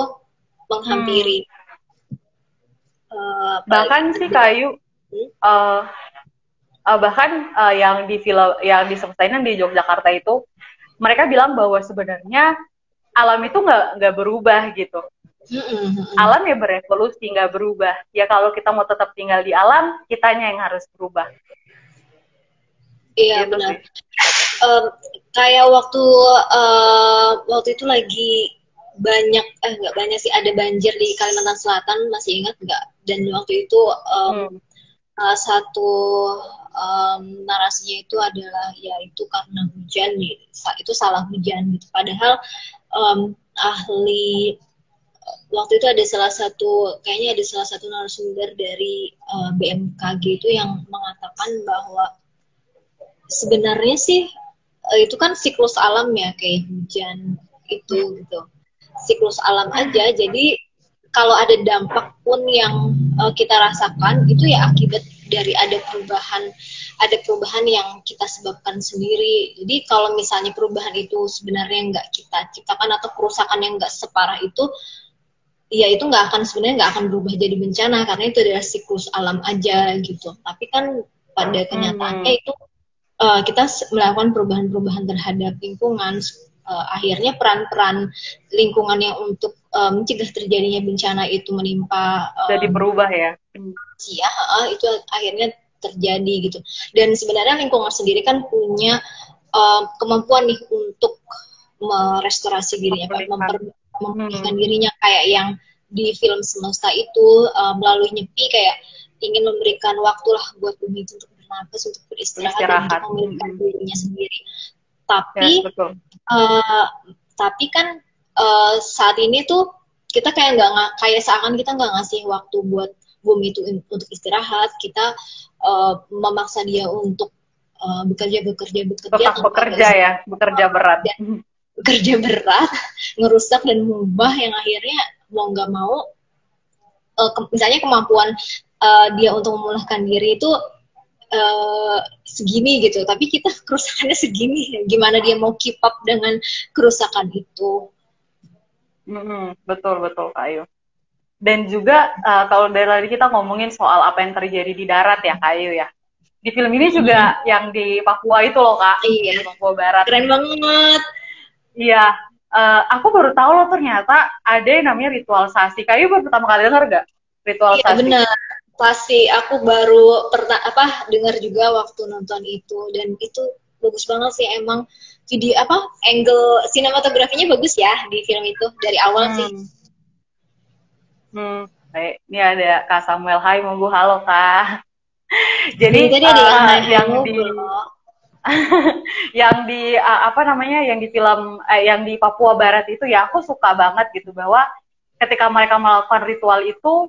menghampiri hmm. uh, bahkan sih kayu hmm? uh, uh, bahkan uh, yang di film yang di Semestainan di Yogyakarta itu mereka bilang bahwa sebenarnya alam itu nggak nggak berubah gitu. Alam ya berevolusi nggak berubah. Ya kalau kita mau tetap tinggal di alam kitanya yang harus berubah. Iya gitu benar. um, kayak waktu uh, waktu itu lagi banyak eh nggak banyak sih ada banjir di Kalimantan Selatan masih ingat nggak? Dan waktu itu um, hmm. uh, satu um, narasinya itu adalah ya itu karena hujan nih itu salah hujan gitu. Padahal um, ahli waktu itu ada salah satu kayaknya ada salah satu narasumber dari uh, BMKG itu yang mengatakan bahwa sebenarnya sih uh, itu kan siklus alam ya kayak hujan itu gitu. Siklus alam aja jadi kalau ada dampak pun yang uh, kita rasakan itu ya akibat dari ada perubahan ada perubahan yang kita sebabkan sendiri. Jadi kalau misalnya perubahan itu sebenarnya nggak kita ciptakan atau kerusakan yang nggak separah itu, ya itu nggak akan sebenarnya nggak akan berubah jadi bencana karena itu adalah siklus alam aja gitu. Tapi kan pada kenyataannya hmm. itu uh, kita melakukan perubahan-perubahan terhadap lingkungan. Uh, akhirnya peran-peran lingkungan yang untuk uh, mencegah terjadinya bencana itu menimpa jadi berubah ya ya uh, itu akhirnya terjadi gitu. Dan sebenarnya lingkungan sendiri kan punya uh, kemampuan nih untuk merestorasi dirinya memper, memulihkan hmm. dirinya kayak yang di film semesta itu uh, melalui nyepi kayak ingin memberikan waktu lah buat bumi itu untuk bernapas untuk beristirahat, dan untuk memulihkan hmm. dirinya sendiri. Tapi ya, Uh, tapi kan uh, saat ini tuh kita kayak nggak kayak seakan kita nggak ngasih waktu buat bumi itu untuk istirahat kita uh, memaksa dia untuk uh, bekerja bekerja bekerja tetap bekerja ya bekerja berat. Dan bekerja berat ngerusak dan mengubah yang akhirnya mau nggak mau uh, ke, misalnya kemampuan uh, dia untuk memulihkan diri itu uh, segini gitu. Tapi kita kerusakannya segini gimana dia mau keep up dengan kerusakan itu. Mm -hmm, betul betul Ayu dan juga uh, kalau dari tadi kita ngomongin soal apa yang terjadi di darat ya Kayu ya. Di film ini juga hmm. yang di Papua itu loh Kak, iya. di Papua Barat. Keren banget. Iya, uh, aku baru tahu loh ternyata ada yang namanya ritual sasi. Kayu baru pertama kali dengar gak? Ritual iya, sasi. benar. Pasti aku baru pernah apa dengar juga waktu nonton itu dan itu bagus banget sih emang video apa angle sinematografinya bagus ya di film itu dari awal hmm. sih Hmm, baik. Ini ada Kak Samuel. Hai, Munggu. Halo, Kak. Jadi, Jadi uh, yang di yang di uh, apa namanya yang di film uh, yang di Papua Barat itu ya aku suka banget gitu bahwa ketika mereka melakukan ritual itu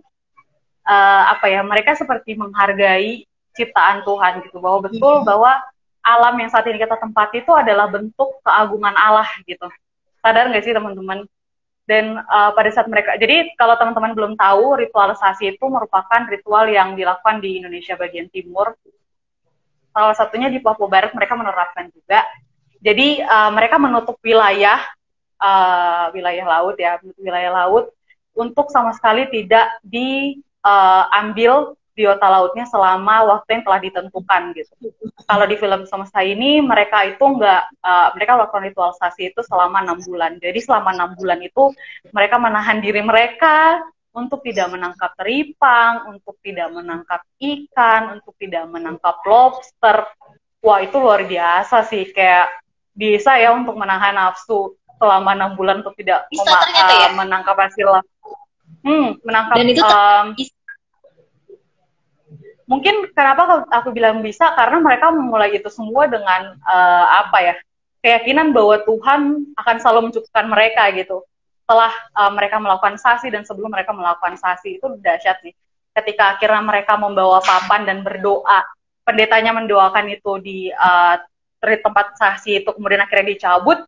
uh, apa ya mereka seperti menghargai ciptaan Tuhan gitu bahwa betul hmm. bahwa alam yang saat ini kita tempati itu adalah bentuk keagungan Allah gitu sadar nggak sih teman-teman dan uh, pada saat mereka jadi kalau teman-teman belum tahu ritualisasi itu merupakan ritual yang dilakukan di Indonesia bagian timur. Salah satunya di Papua Barat mereka menerapkan juga. Jadi uh, mereka menutup wilayah uh, wilayah laut ya wilayah laut untuk sama sekali tidak diambil uh, biota lautnya selama waktu yang telah ditentukan gitu. Kalau di film semesta ini mereka itu nggak, uh, mereka melakukan ritualisasi itu selama enam bulan. Jadi selama enam bulan itu mereka menahan diri mereka untuk tidak menangkap teripang, untuk tidak menangkap ikan, untuk tidak menangkap lobster. Wah itu luar biasa sih, kayak bisa ya untuk menahan nafsu selama enam bulan untuk tidak bisa, ya? menangkap hasil. Hmm, menangkap. Dan itu um, mungkin kenapa aku bilang bisa karena mereka memulai itu semua dengan uh, apa ya keyakinan bahwa Tuhan akan selalu mencukupkan mereka gitu. Setelah uh, mereka melakukan sasi dan sebelum mereka melakukan sasi itu dahsyat sih ketika akhirnya mereka membawa papan dan berdoa pendetanya mendoakan itu di uh, tempat sasi itu kemudian akhirnya dicabut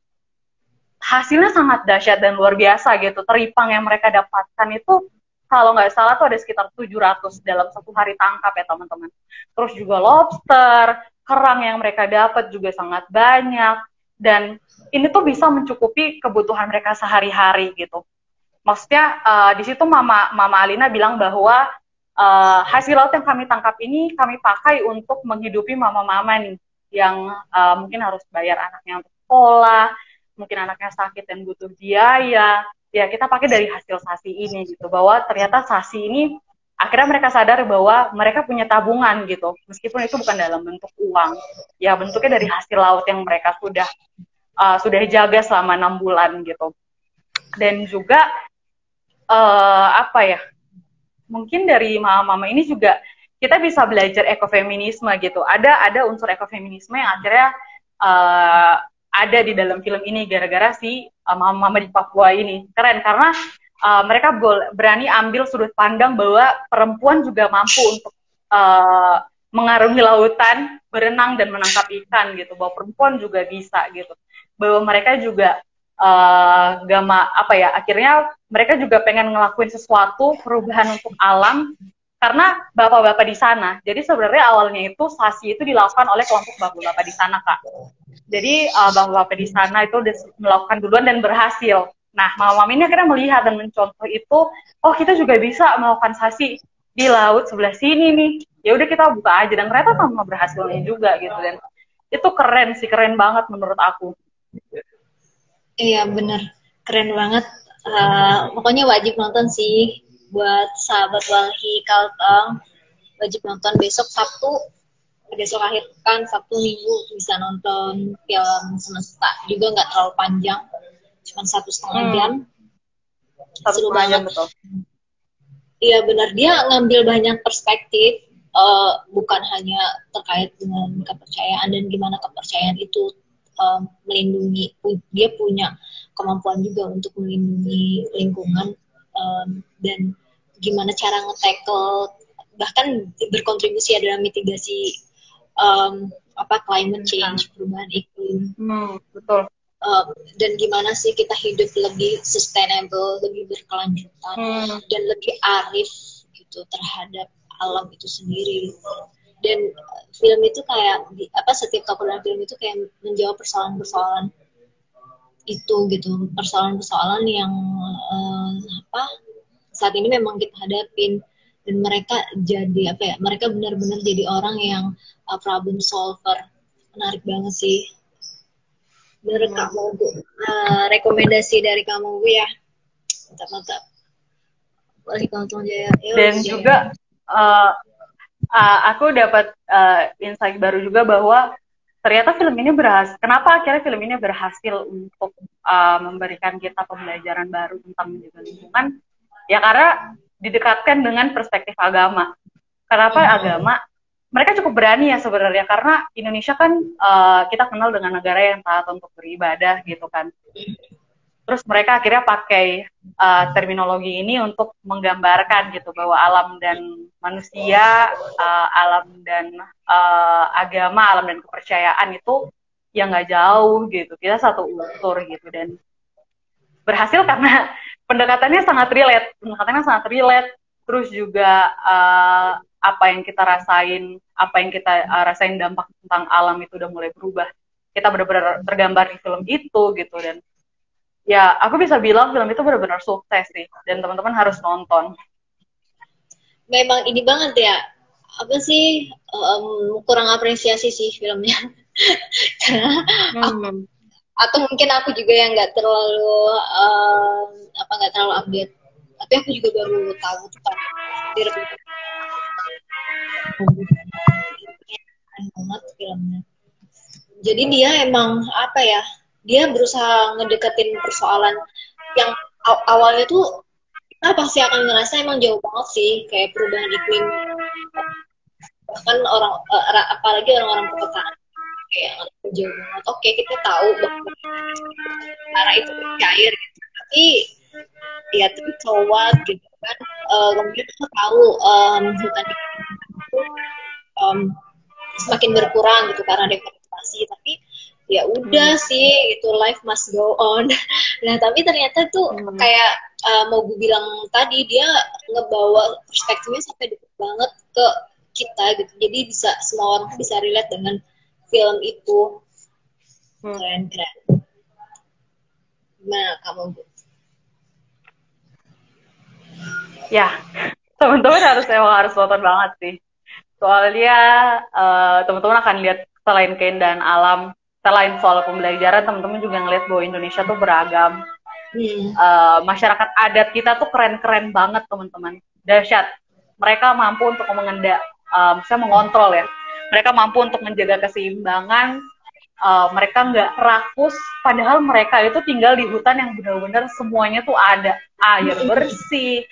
hasilnya sangat dahsyat dan luar biasa gitu. Teripang yang mereka dapatkan itu kalau nggak salah tuh ada sekitar 700 dalam satu hari tangkap ya teman-teman. Terus juga lobster, kerang yang mereka dapat juga sangat banyak dan ini tuh bisa mencukupi kebutuhan mereka sehari-hari gitu. Maksudnya uh, di situ Mama Mama Alina bilang bahwa uh, hasil laut yang kami tangkap ini kami pakai untuk menghidupi mama-mama nih yang uh, mungkin harus bayar anaknya untuk sekolah, mungkin anaknya sakit dan butuh biaya, ya kita pakai dari hasil sasi ini gitu bahwa ternyata sasi ini akhirnya mereka sadar bahwa mereka punya tabungan gitu. Meskipun itu bukan dalam bentuk uang ya bentuknya dari hasil laut yang mereka sudah uh, sudah jaga selama enam bulan gitu. Dan juga uh, apa ya mungkin dari mama-mama ini juga kita bisa belajar ekofeminisme gitu. Ada ada unsur ekofeminisme yang akhirnya uh, ada di dalam film ini gara-gara si uh, mama-mama di Papua ini keren karena uh, mereka berani ambil sudut pandang bahwa perempuan juga mampu untuk uh, mengarungi lautan, berenang dan menangkap ikan gitu. Bahwa perempuan juga bisa gitu. Bahwa mereka juga uh, gama apa ya akhirnya mereka juga pengen ngelakuin sesuatu perubahan untuk alam karena bapak-bapak di sana. Jadi sebenarnya awalnya itu sasi itu dilakukan oleh kelompok bapak-bapak di sana kak. Jadi uh, bapak-bapak di sana itu melakukan duluan dan berhasil. Nah, mama ini akhirnya melihat dan mencontoh itu, oh kita juga bisa melakukan sasi di laut sebelah sini nih. Ya udah kita buka aja dan ternyata sama berhasilnya juga gitu dan itu keren sih, keren banget menurut aku. Iya bener, keren banget. Uh, pokoknya wajib nonton sih buat sahabat Walhi Kalteng. Wajib nonton besok Sabtu besok akhir kan Sabtu Minggu bisa nonton film semesta. Juga nggak terlalu panjang cuma satu setengah hmm. jam. Satu seru banget. betul. Iya benar. Dia ngambil banyak perspektif uh, bukan hanya terkait dengan kepercayaan dan gimana kepercayaan itu um, melindungi dia punya kemampuan juga untuk melindungi lingkungan um, dan gimana cara nge-tackle bahkan berkontribusi adalah mitigasi um, apa climate change perubahan iklim. Hmm, betul. Uh, dan gimana sih kita hidup lebih sustainable lebih berkelanjutan hmm. dan lebih arif gitu terhadap alam itu sendiri. Dan film itu kayak apa setiap keperluan film itu kayak menjawab persoalan-persoalan itu gitu. Persoalan-persoalan yang uh, apa saat ini memang kita hadapin dan mereka jadi apa ya mereka benar-benar jadi orang yang uh, problem solver menarik banget sih dari hmm. kamu uh, rekomendasi dari kamu ya mantap mantap balik Jaya dan Jaya. juga uh, uh, aku dapat uh, insight baru juga bahwa ternyata film ini berhasil. Kenapa akhirnya film ini berhasil untuk uh, memberikan kita pembelajaran baru tentang lingkungan? Ya karena didekatkan dengan perspektif agama. Kenapa hmm. agama? Mereka cukup berani ya sebenarnya karena Indonesia kan uh, kita kenal dengan negara yang taat untuk beribadah gitu kan. Terus mereka akhirnya pakai uh, terminologi ini untuk menggambarkan gitu bahwa alam dan manusia, uh, alam dan uh, agama, alam dan kepercayaan itu yang nggak jauh gitu. Kita satu unsur gitu dan berhasil karena pendekatannya sangat relate pendekatannya sangat relate. Terus juga uh, apa yang kita rasain apa yang kita uh, rasain dampak tentang alam itu udah mulai berubah. Kita benar-benar tergambar di film itu gitu. Dan ya aku bisa bilang film itu benar-benar sukses sih. Dan teman-teman harus nonton. Memang ini banget ya. Apa sih um, kurang apresiasi sih filmnya. Karena hmm. Atau mungkin aku juga yang nggak terlalu um, apa nggak terlalu update. Tapi aku juga baru tahu tuh kan jadi dia emang apa ya dia berusaha ngedeketin persoalan yang aw awalnya tuh kita pasti akan ngerasa emang jauh banget sih kayak perubahan iklim. Bahkan orang uh, apalagi orang-orang perkotaan kayak jauh banget. Oke kita tahu bahwa cara itu cair gitu. Tapi ya tapi cowok gitu kan. Uh, kemudian kita tahu um, hutan itu um, semakin berkurang gitu karena deforestasi. Tapi ya udah hmm. sih itu life must go on. Nah tapi ternyata tuh hmm. kayak uh, mau gue bilang tadi dia ngebawa perspektifnya sampai deket banget ke kita gitu. Jadi bisa semua orang bisa relate dengan film itu. Hmm. keren keren. Gimana kamu bu ya teman-teman harus emang harus nonton banget sih. Soalnya uh, teman-teman akan lihat selain keindahan alam selain soal pembelajaran teman-teman juga ngeliat bahwa Indonesia tuh beragam. Hmm. uh, masyarakat adat kita tuh keren-keren banget teman-teman. Dahsyat. Mereka mampu untuk mengendak uh, saya mengontrol ya mereka mampu untuk menjaga keseimbangan uh, mereka nggak rakus padahal mereka itu tinggal di hutan yang benar-benar semuanya tuh ada. Air bersih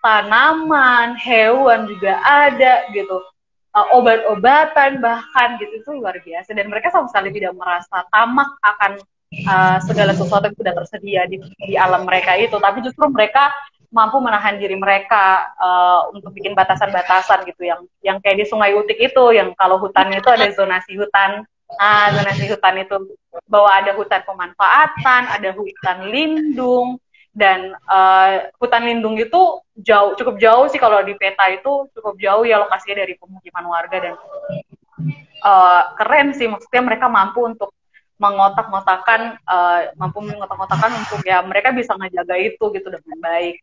tanaman hewan juga ada gitu. Uh, obat-obatan bahkan gitu. Itu luar biasa. Dan mereka sama sekali tidak merasa tamak akan uh, segala sesuatu yang sudah tersedia di, di alam mereka itu. Tapi justru mereka mampu menahan diri mereka uh, untuk bikin batasan-batasan gitu yang yang kayak di Sungai Utik itu yang kalau hutan itu ada zonasi hutan. Ah zonasi hutan itu bahwa ada hutan pemanfaatan ada hutan lindung dan uh, hutan lindung itu jauh cukup jauh sih kalau di peta itu cukup jauh ya lokasinya dari pemukiman warga dan uh, keren sih maksudnya mereka mampu untuk mengotak-ngotakan uh, mampu mengotak-ngotakan untuk ya mereka bisa ngejaga itu gitu dengan baik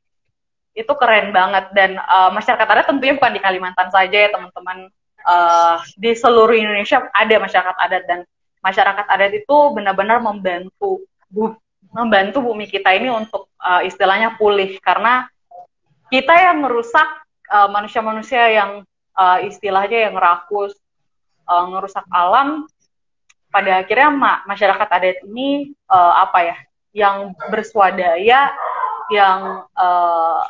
itu keren banget. Dan uh, masyarakat adat tentunya bukan di Kalimantan saja ya teman-teman. Uh, di seluruh Indonesia ada masyarakat adat. Dan masyarakat adat itu benar-benar membantu membantu bumi kita ini untuk uh, istilahnya pulih. Karena kita yang merusak manusia-manusia uh, yang uh, istilahnya yang rakus uh, alam pada akhirnya ma masyarakat adat ini uh, apa ya yang berswadaya yang uh,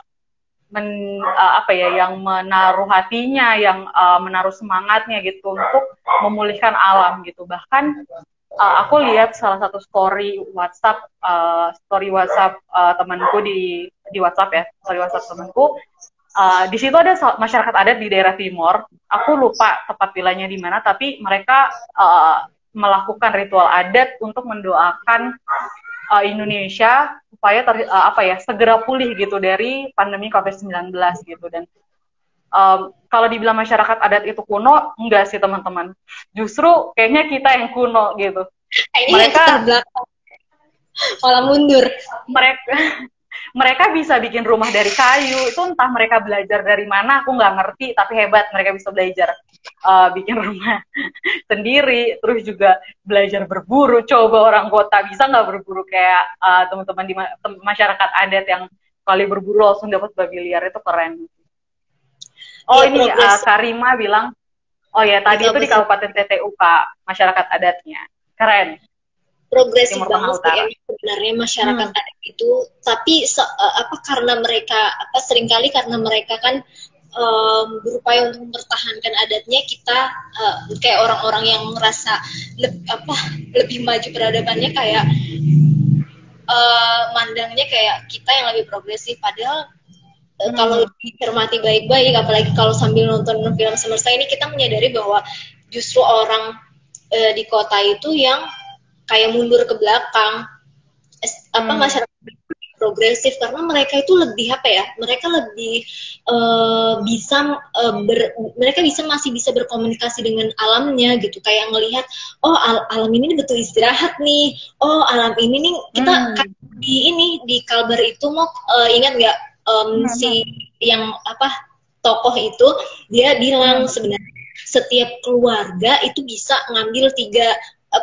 men, uh, apa ya yang menaruh hatinya yang uh, menaruh semangatnya gitu untuk memulihkan alam gitu. Bahkan uh, aku lihat salah satu story WhatsApp uh, story WhatsApp uh, temanku di di WhatsApp ya story WhatsApp temanku. Uh, di situ ada masyarakat adat di daerah timur. Aku lupa tepat wilayahnya di mana tapi mereka uh, melakukan ritual adat untuk mendoakan uh, Indonesia supaya ter, uh, apa ya segera pulih gitu dari pandemi COVID-19 gitu dan um, kalau dibilang masyarakat adat itu kuno, enggak sih teman-teman. Justru kayaknya kita yang kuno gitu. Ini mereka malah mundur. Mereka mereka bisa bikin rumah dari kayu. Itu entah mereka belajar dari mana, aku nggak ngerti. Tapi hebat mereka bisa belajar uh, bikin rumah sendiri. Terus juga belajar berburu. Coba orang kota bisa nggak berburu kayak uh, teman-teman di ma masyarakat adat yang kali berburu langsung dapat babi liar itu keren. Oh ya, ini uh, Karima bilang, oh ya tadi itu, itu di Kabupaten TTU Pak, masyarakat adatnya. Keren. Progresif banget sih sebenarnya masyarakat hmm. adat itu, tapi se, uh, apa karena mereka apa sering kali karena mereka kan um, berupaya untuk mempertahankan adatnya kita uh, kayak orang-orang yang merasa le apa lebih maju peradabannya kayak uh, mandangnya kayak kita yang lebih progresif padahal hmm. kalau dicermati baik-baik apalagi kalau sambil nonton film semesta ini kita menyadari bahwa justru orang e, di kota itu yang kayak mundur ke belakang apa hmm. masyarakat progresif karena mereka itu lebih apa ya mereka lebih uh, bisa uh, ber, mereka bisa masih bisa berkomunikasi dengan alamnya gitu kayak ngelihat oh al alam ini butuh istirahat nih oh alam ini nih kita hmm. di ini di kalbar itu mau uh, ingat nggak um, hmm. si yang apa tokoh itu dia bilang hmm. sebenarnya setiap keluarga itu bisa ngambil tiga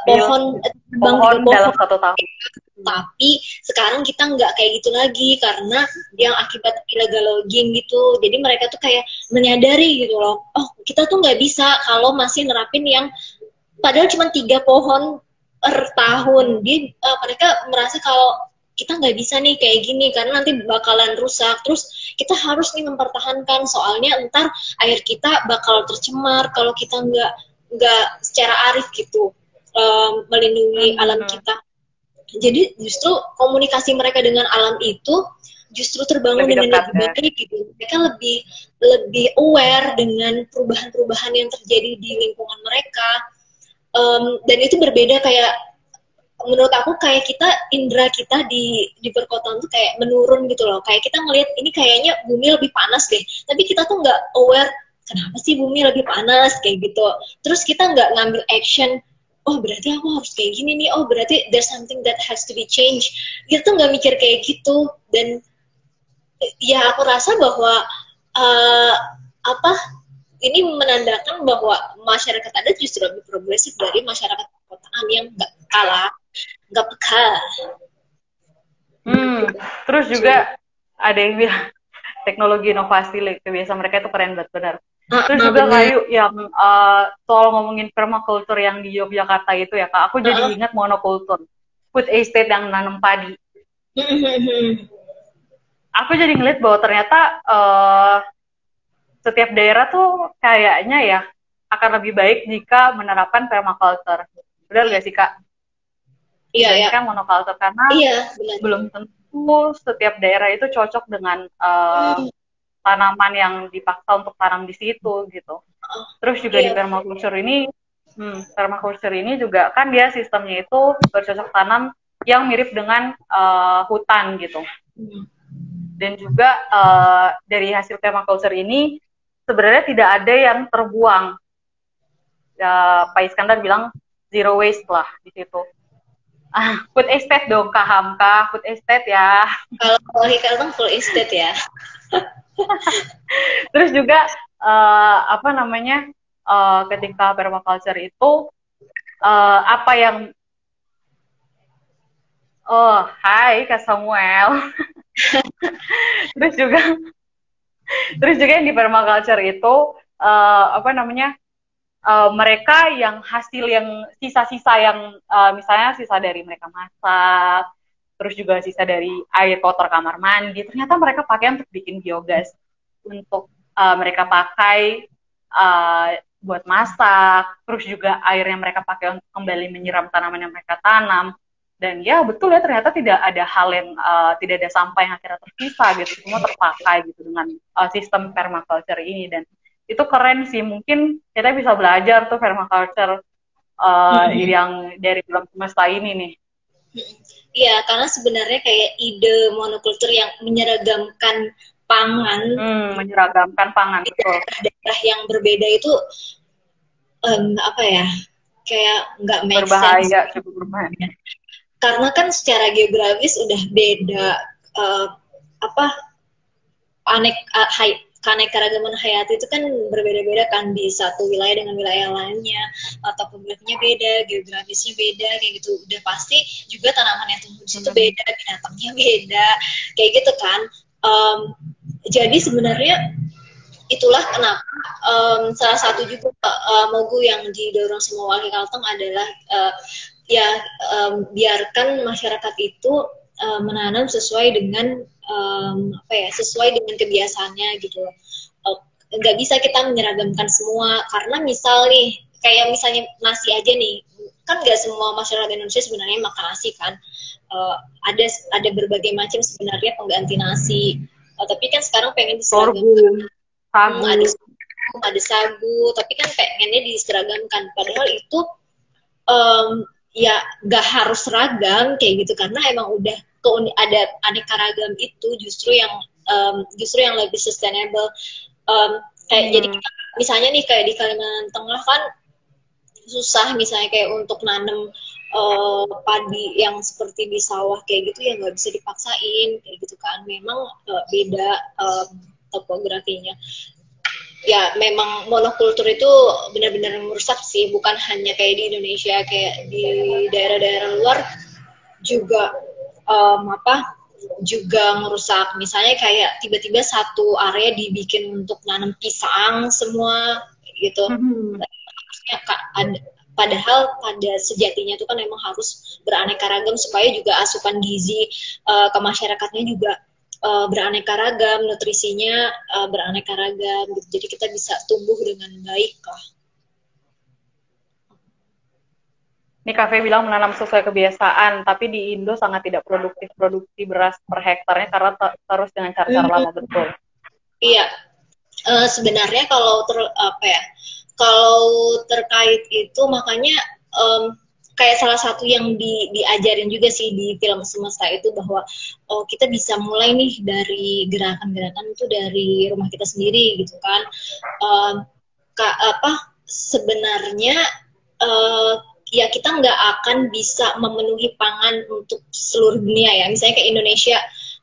pohon uh, pohon dalam satu tahun. tapi sekarang kita nggak kayak gitu lagi karena yang akibat illegal logging gitu. Jadi mereka tuh kayak menyadari gitu loh oh kita tuh nggak bisa kalau masih nerapin yang padahal cuma tiga pohon per tahun. Dia uh, mereka merasa kalau kita nggak bisa nih kayak gini karena nanti bakalan rusak. Terus kita harus nih mempertahankan soalnya ntar air kita bakal tercemar kalau kita nggak nggak secara arif gitu um, melindungi hmm. alam kita jadi justru komunikasi mereka dengan alam itu justru terbangun lebih dengan lebih ya. baik gitu. Mereka lebih lebih aware dengan perubahan-perubahan yang terjadi di lingkungan mereka. Um, dan itu berbeda kayak menurut aku kayak kita indera kita di di perkotaan tuh kayak menurun gitu loh. Kayak kita ngelihat ini kayaknya bumi lebih panas deh. Tapi kita tuh nggak aware kenapa sih bumi lebih panas kayak gitu. Terus kita nggak ngambil action oh berarti aku harus kayak gini nih. Oh berarti there's something that has to be changed. Kita tuh nggak mikir kayak gitu. Dan ya aku rasa bahwa uh, apa ini menandakan bahwa masyarakat adat justru lebih progresif dari masyarakat perkotaan yang nggak kalah nggak peka. Hmm, terus juga ada yang bilang teknologi inovasi kebiasaan mereka itu keren banget benar Terus juga kayu yang uh, soal ngomongin permaculture yang di Yogyakarta itu ya kak, aku jadi ingat monokultur, food estate yang nanam padi. aku jadi ngeliat bahwa ternyata uh, setiap daerah tuh kayaknya ya akan lebih baik jika menerapkan permaculture. Benar gak sih kak? Iya, iya. kan monokultur karena iya, belum tentu setiap daerah itu cocok dengan uh, hmm tanaman yang dipaksa untuk tanam di situ gitu. Terus juga yeah. di iya. permaculture ini, hmm, permaculture ini juga kan dia sistemnya itu bercocok tanam yang mirip dengan uh, hutan gitu. Hmm. Dan juga uh, dari hasil permaculture ini sebenarnya tidak ada yang terbuang. Uh, Pak Iskandar bilang zero waste lah di situ. Ah, food estate dong, Kak Hamka, food estate ya. Kalau Hikal full estate ya. Terus juga uh, apa namanya uh, ketika permaculture itu uh, apa yang oh hai Kak Samuel. Terus juga terus juga yang di permaculture itu uh, apa namanya uh, mereka yang hasil yang sisa-sisa yang uh, misalnya sisa dari mereka masak terus juga sisa dari air kotor kamar mandi. Ternyata mereka pakai untuk bikin biogas. Untuk uh, mereka pakai uh, buat masak. Terus juga air yang mereka pakai untuk kembali menyiram tanaman yang mereka tanam. Dan ya betul ya ternyata tidak ada hal yang uh, tidak ada sampah yang akhirnya tersisa gitu. Semua terpakai gitu dengan uh, sistem permaculture ini. Dan itu keren sih. Mungkin kita bisa belajar tuh permaculture uh, hmm. yang dari film semesta ini nih Iya, karena sebenarnya kayak ide monokultur yang menyeragamkan pangan, hmm, menyeragamkan pangan, di daerah yang berbeda itu um, apa ya, kayak nggak berbahaya, sense. cukup berbahaya. Karena kan secara geografis udah beda uh, apa anek uh, keanekaragaman hayati itu kan berbeda-beda kan di satu wilayah dengan wilayah lainnya atau topografinya beda, geografisnya beda kayak gitu. Udah pasti juga tanaman yang tumbuh di situ hmm. beda, binatangnya beda, kayak gitu kan. Um, jadi sebenarnya itulah kenapa um, salah satu juga uh, mogu yang didorong semua wakil kalteng adalah uh, ya um, biarkan masyarakat itu uh, menanam sesuai dengan um, apa ya sesuai dengan kebiasaannya gitu loh. Uh, nggak bisa kita menyeragamkan semua karena misal nih kayak misalnya nasi aja nih kan nggak semua masyarakat Indonesia sebenarnya makan nasi kan. Uh, ada ada berbagai macam sebenarnya pengganti nasi. Uh, tapi kan sekarang pengen diseragamkan. Sagu. Hmm, ada ada sagu tapi kan pengennya diseragamkan. Padahal itu um, ya nggak harus seragam kayak gitu karena emang udah ada aneka ragam itu justru yang um, justru yang lebih sustainable. Um, kayak hmm. jadi misalnya nih kayak di Kalimantan Tengah kan susah misalnya kayak untuk nanam uh, padi yang seperti di sawah kayak gitu ya nggak bisa dipaksain kayak gitu kan. Memang uh, beda um, topografinya. Ya memang monokultur itu benar-benar merusak sih bukan hanya kayak di Indonesia kayak di daerah-daerah luar juga um, apa juga merusak misalnya kayak tiba-tiba satu area dibikin untuk nanam pisang semua gitu mm-hmm. padahal pada sejatinya itu kan memang harus beraneka ragam supaya juga asupan gizi uh, ke masyarakatnya juga uh, beraneka ragam nutrisinya uh, beraneka ragam gitu. jadi kita bisa tumbuh dengan baik lah Ini kafe bilang menanam sesuai kebiasaan, tapi di Indo sangat tidak produktif produksi beras per hektarnya karena terus dengan cara-cara hmm. lama betul. Iya, uh, sebenarnya kalau ter apa ya, kalau terkait itu makanya um, kayak salah satu yang di, diajarin juga sih di film semesta itu bahwa oh kita bisa mulai nih dari gerakan-gerakan itu dari rumah kita sendiri gitu kan um, ka, apa sebenarnya uh, ya kita nggak akan bisa memenuhi pangan untuk seluruh dunia ya. Misalnya kayak Indonesia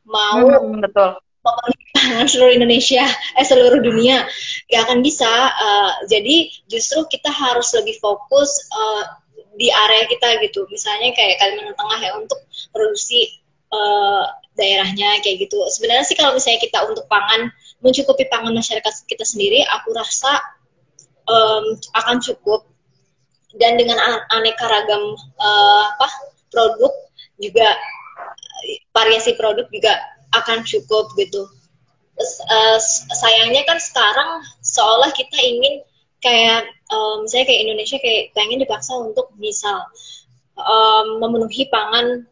mau hmm, betul. memenuhi pangan seluruh Indonesia, eh seluruh dunia, nggak akan bisa. Uh, jadi justru kita harus lebih fokus uh, di area kita gitu. Misalnya kayak Kalimantan Tengah ya untuk produksi uh, daerahnya kayak gitu. Sebenarnya sih kalau misalnya kita untuk pangan mencukupi pangan masyarakat kita sendiri, aku rasa um, akan cukup dan dengan aneka ragam uh, apa produk juga variasi produk juga akan cukup gitu. Uh, sayangnya kan sekarang seolah kita ingin kayak um, misalnya kayak Indonesia kayak pengen dipaksa untuk misal um, memenuhi pangan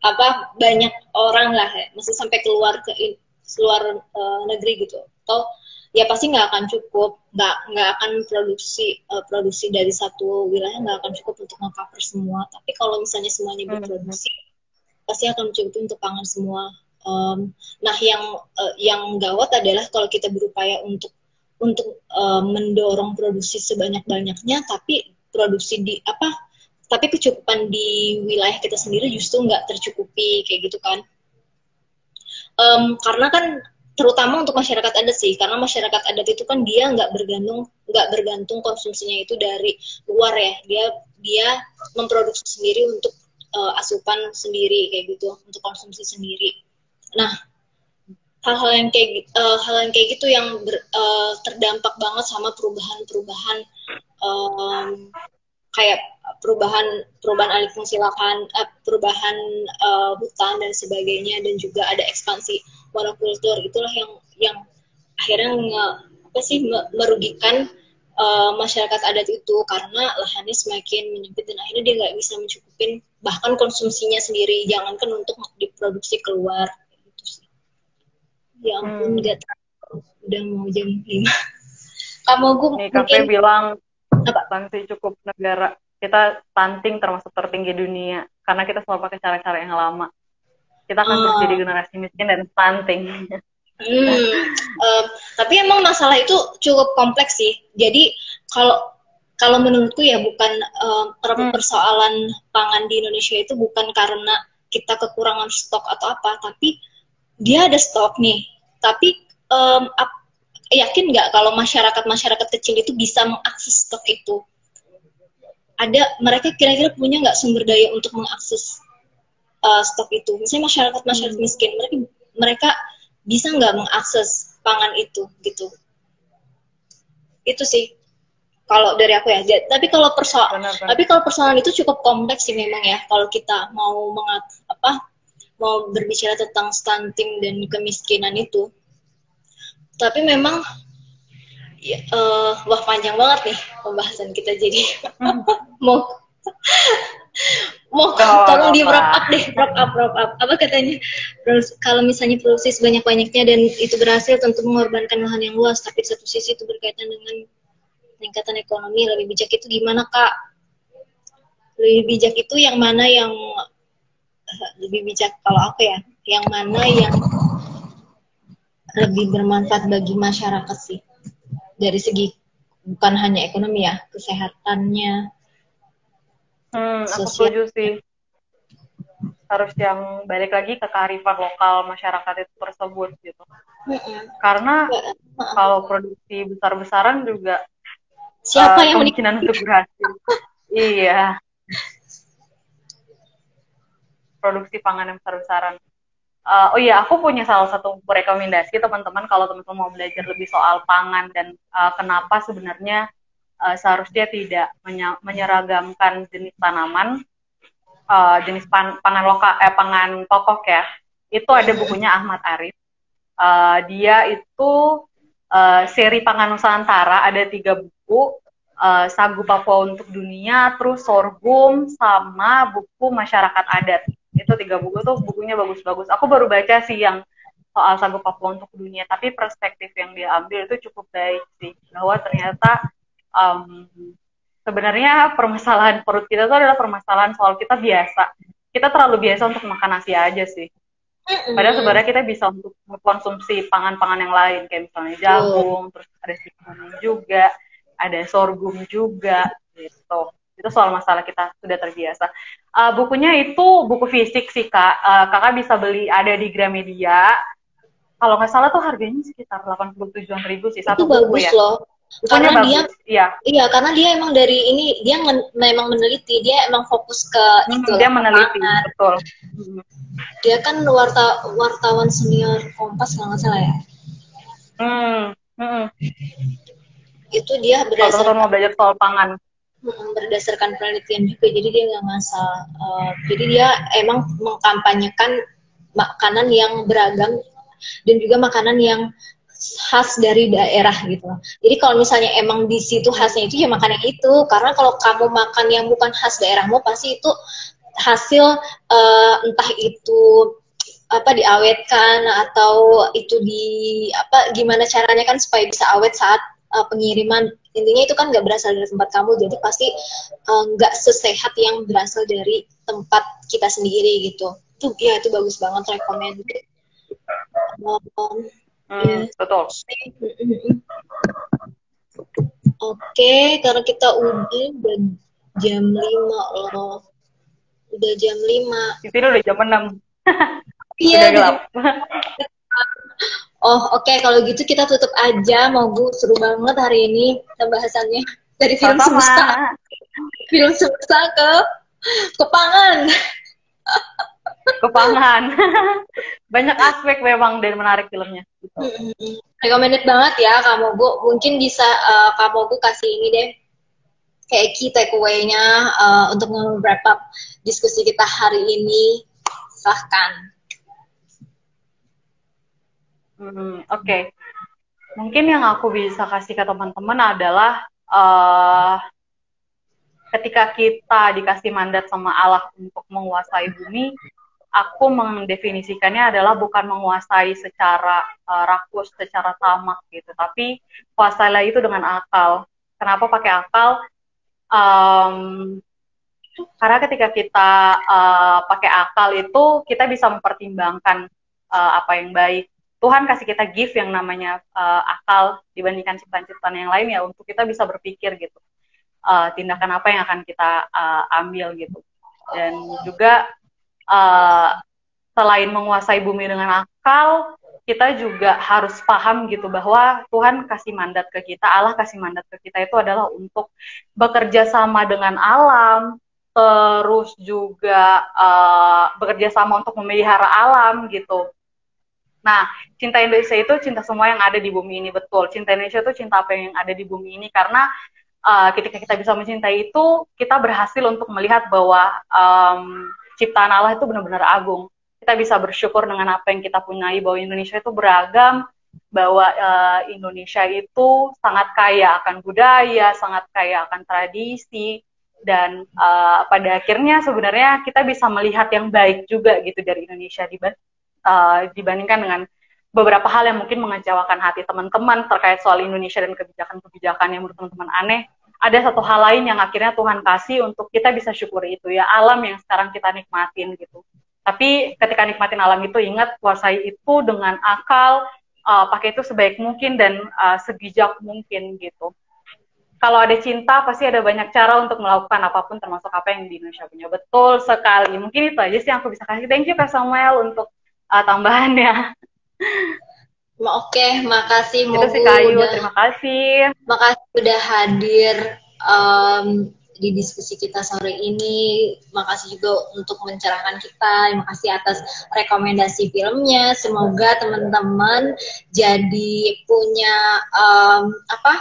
apa banyak orang lah, masih sampai keluar ke luar uh, negeri gitu. Atau ya pasti nggak akan cukup nggak nggak akan produksi uh, produksi dari satu wilayah nggak akan cukup untuk mengcover semua. Tapi kalau misalnya semuanya berproduksi hmm. pasti akan cukup untuk pangan semua. Um, nah yang uh, yang gawat adalah kalau kita berupaya untuk untuk uh, mendorong produksi sebanyak banyaknya tapi produksi di apa tapi kecukupan di wilayah kita sendiri justru nggak tercukupi kayak gitu kan. Um, karena kan terutama untuk masyarakat adat sih karena masyarakat adat itu kan dia nggak bergantung nggak bergantung konsumsinya itu dari luar ya. Dia dia memproduksi sendiri untuk uh, asupan sendiri kayak gitu untuk konsumsi sendiri. Nah hal-hal yang kayak uh, hal yang kayak gitu yang ber, uh, terdampak banget sama perubahan-perubahan um, kayak perubahan perubahan alih fungsi lahan, uh, perubahan uh, hutan dan sebagainya dan juga ada ekspansi monokultur. Itulah yang yang akhirnya nge, apa sih merugikan uh, masyarakat adat itu karena lahannya semakin menyempit dan akhirnya dia nggak bisa mencukupin bahkan konsumsinya sendiri. Jangankan untuk diproduksi keluar. Gitu sih. Ya ampun hmm. gak udah mau jam lima. Kamu gue mungkin bilang apa? stunting cukup negara kita stunting termasuk tertinggi dunia karena kita selalu pakai cara-cara yang lama kita akan oh. terus jadi generasi miskin dan stunting. Hmm, uh, tapi emang masalah itu cukup kompleks sih. Jadi kalau kalau menurutku ya bukan uh, persoalan pangan di Indonesia itu bukan karena kita kekurangan stok atau apa, tapi dia ada stok nih. Tapi um, ap, yakin nggak kalau masyarakat masyarakat kecil itu bisa mengakses stok itu? Ada mereka kira-kira punya nggak sumber daya untuk mengakses uh, stok itu. Misalnya masyarakat masyarakat hmm. miskin, mereka mereka bisa nggak mengakses pangan itu gitu. Itu sih kalau dari aku ya. Tapi kalau persoalan, tapi kalau persoalan itu cukup kompleks sih memang ya. Kalau kita mau mengat apa mau berbicara tentang stunting dan kemiskinan itu. Tapi memang ya, uh, wah panjang banget nih pembahasan kita jadi. Hmm. mau mau oh, tolong di wrap up deh wrap up wrap up. Apa katanya? Terus kalau misalnya produksi sebanyak banyaknya dan itu berhasil tentu mengorbankan lahan yang luas. Tapi satu sisi itu berkaitan dengan peningkatan ekonomi. Lebih bijak itu gimana kak? Lebih bijak itu yang mana yang lebih bijak kalau aku ya? Yang mana yang lebih bermanfaat bagi masyarakat sih. Dari segi bukan hanya ekonomi ya kesehatannya. Hmm, aku setuju sih. Harus yang balik lagi ke kearifan lokal masyarakat itu tersebut gitu. Karena kalau produksi besar-besaran juga siapa uh, yang kemungkinan untuk berhasil. Iya. Produksi pangan yang besar-besaran uh, oh iya aku punya salah satu rekomendasi teman-teman kalau teman-teman mau belajar lebih soal pangan dan uh, kenapa sebenarnya uh, seharusnya tidak menyeragamkan jenis tanaman uh, jenis pan pangan lokal eh pangan pokok ya. Itu ada bukunya Ahmad Arif. Uh, dia itu uh, seri pangan Nusantara ada tiga buku uh, sagu Papua untuk dunia terus sorghum sama buku masyarakat adat itu tiga buku tuh bukunya bagus-bagus. Aku baru baca sih yang soal sagu Papua untuk dunia tapi perspektif yang dia ambil itu cukup baik sih bahwa ternyata um, sebenarnya permasalahan perut kita itu adalah permasalahan soal kita biasa. Kita terlalu biasa untuk makan nasi aja sih. Padahal sebenarnya kita bisa untuk mengkonsumsi pangan-pangan yang lain kayak misalnya jagung, terus ada juga, ada sorghum juga gitu itu soal masalah kita sudah terbiasa. Uh, bukunya itu buku fisik sih kak, uh, kakak bisa beli ada di Gramedia. Kalau nggak salah tuh harganya sekitar delapan puluh tujuan ribu sih satu itu buku bagus ya. loh. Karena bagus, dia, iya. Iya, karena dia emang dari ini dia memang meneliti, dia emang fokus ke hmm, itu. Dia meneliti, pangan. betul. Dia kan warta, wartawan senior Kompas kalau nggak salah ya. Hmm. hmm. Itu dia berdasarkan. Mau belajar soal pangan berdasarkan penelitian juga jadi dia nggak ngasal uh, jadi dia emang mengkampanyekan makanan yang beragam dan juga makanan yang khas dari daerah gitu. Jadi kalau misalnya emang di situ khasnya itu ya makan yang itu. Karena kalau kamu makan yang bukan khas daerahmu pasti itu hasil uh, entah itu apa diawetkan atau itu di apa gimana caranya kan supaya bisa awet saat uh, pengiriman. Intinya itu kan nggak berasal dari tempat kamu jadi pasti eh, nggak uh, sesehat yang berasal dari tempat kita sendiri gitu. Tuh ya itu bagus banget rekomend um, hmm, ya. betul. Oke karena kita udah udah jam 5 loh. Udah jam 5 di sini udah jam 6 iya udah gelap Oh oke. Okay. kalau gitu kita tutup aja. Mau bu seru banget hari ini pembahasannya. Dari film Sama. semesta film semesta ke kepangan. Kepangan. Banyak aspek memang dari menarik filmnya. Gitu. recommended banget ya kamu bu mungkin bisa uh, kamu bu kasih ini deh. Kayak key takeaway-nya uh, untuk nge-wrap up diskusi kita hari ini. Silahkan Hmm, Oke, okay. mungkin yang aku bisa kasih ke teman-teman adalah uh, ketika kita dikasih mandat sama Allah untuk menguasai bumi, aku mendefinisikannya adalah bukan menguasai secara uh, rakus, secara tamak gitu, tapi kuasailah itu dengan akal. Kenapa pakai akal? Um, karena ketika kita uh, pakai akal itu kita bisa mempertimbangkan uh, apa yang baik Tuhan kasih kita gift yang namanya uh, akal dibandingkan ciptaan-ciptaan yang lain ya untuk kita bisa berpikir gitu. Uh, tindakan apa yang akan kita uh, ambil gitu. Dan juga uh, selain menguasai bumi dengan akal kita juga harus paham gitu bahwa Tuhan kasih mandat ke kita Allah kasih mandat ke kita itu adalah untuk bekerja sama dengan alam terus juga uh, bekerja sama untuk memelihara alam gitu Nah, cinta Indonesia itu cinta semua yang ada di bumi ini betul. Cinta Indonesia itu cinta apa yang ada di bumi ini karena uh, ketika kita bisa mencintai itu, kita berhasil untuk melihat bahwa um, ciptaan Allah itu benar-benar agung. Kita bisa bersyukur dengan apa yang kita punyai bahwa Indonesia itu beragam, bahwa uh, Indonesia itu sangat kaya akan budaya, sangat kaya akan tradisi, dan uh, pada akhirnya sebenarnya kita bisa melihat yang baik juga gitu dari Indonesia uh, dibandingkan dengan beberapa hal yang mungkin mengecewakan hati teman-teman terkait soal Indonesia dan kebijakan-kebijakan yang menurut teman-teman aneh. Ada satu hal lain yang akhirnya Tuhan kasih untuk kita bisa syukuri itu ya alam yang sekarang kita nikmatin gitu. Tapi ketika nikmatin alam itu ingat kuasai itu dengan akal, uh, pakai itu sebaik mungkin dan uh, sebijak mungkin gitu. Kalau ada cinta pasti ada banyak cara untuk melakukan apa pun termasuk apa yang di Indonesia punya. Betul sekali. Mungkin itu aja sih yang aku bisa kasih. Thank you Kak Samuel untuk uh, tambahannya. Oke, makasih Mogu. Itu sih Kayu, udah, terima kasih. Makasih udah hadir um, di diskusi kita sore ini. Makasih juga untuk mencerahkan kita. Terima kasih atas rekomendasi filmnya. Semoga teman-teman jadi punya um, apa?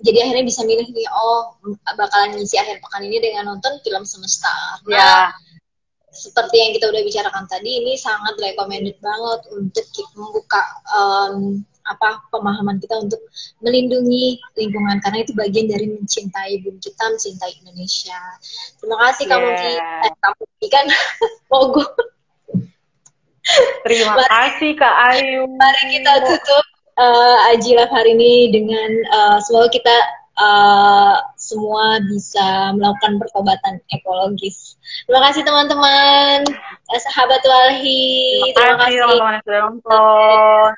Jadi akhirnya bisa milih nih, oh bakalan ngisi akhir pekan ini dengan nonton film semesta. Nah, ya. Seperti yang kita udah bicarakan tadi, ini sangat recommended banget untuk membuka um, apa pemahaman kita untuk melindungi lingkungan karena itu bagian dari mencintai bumi kita, mencintai Indonesia. Terima kasih yeah. kamu Ki, eh, kamu Ki kan logo. Terima mari, kasih Kak Ayu. Mari kita tutup uh, Ajilaf hari ini dengan uh, semoga kita uh, semua bisa melakukan pertobatan ekologis. Terima kasih teman-teman, sahabat Walhi. Terima, kasih teman-teman yang sudah nonton.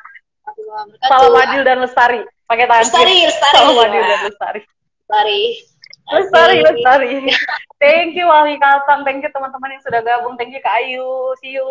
Salam adil dan lestari. Pakai tangan lestari, lestari. Salam adil dan lestari. Lestari. Lestari, lestari. Thank you Wali Kaltang. Thank you teman-teman yang sudah gabung. Thank you Kak Ayu. See you.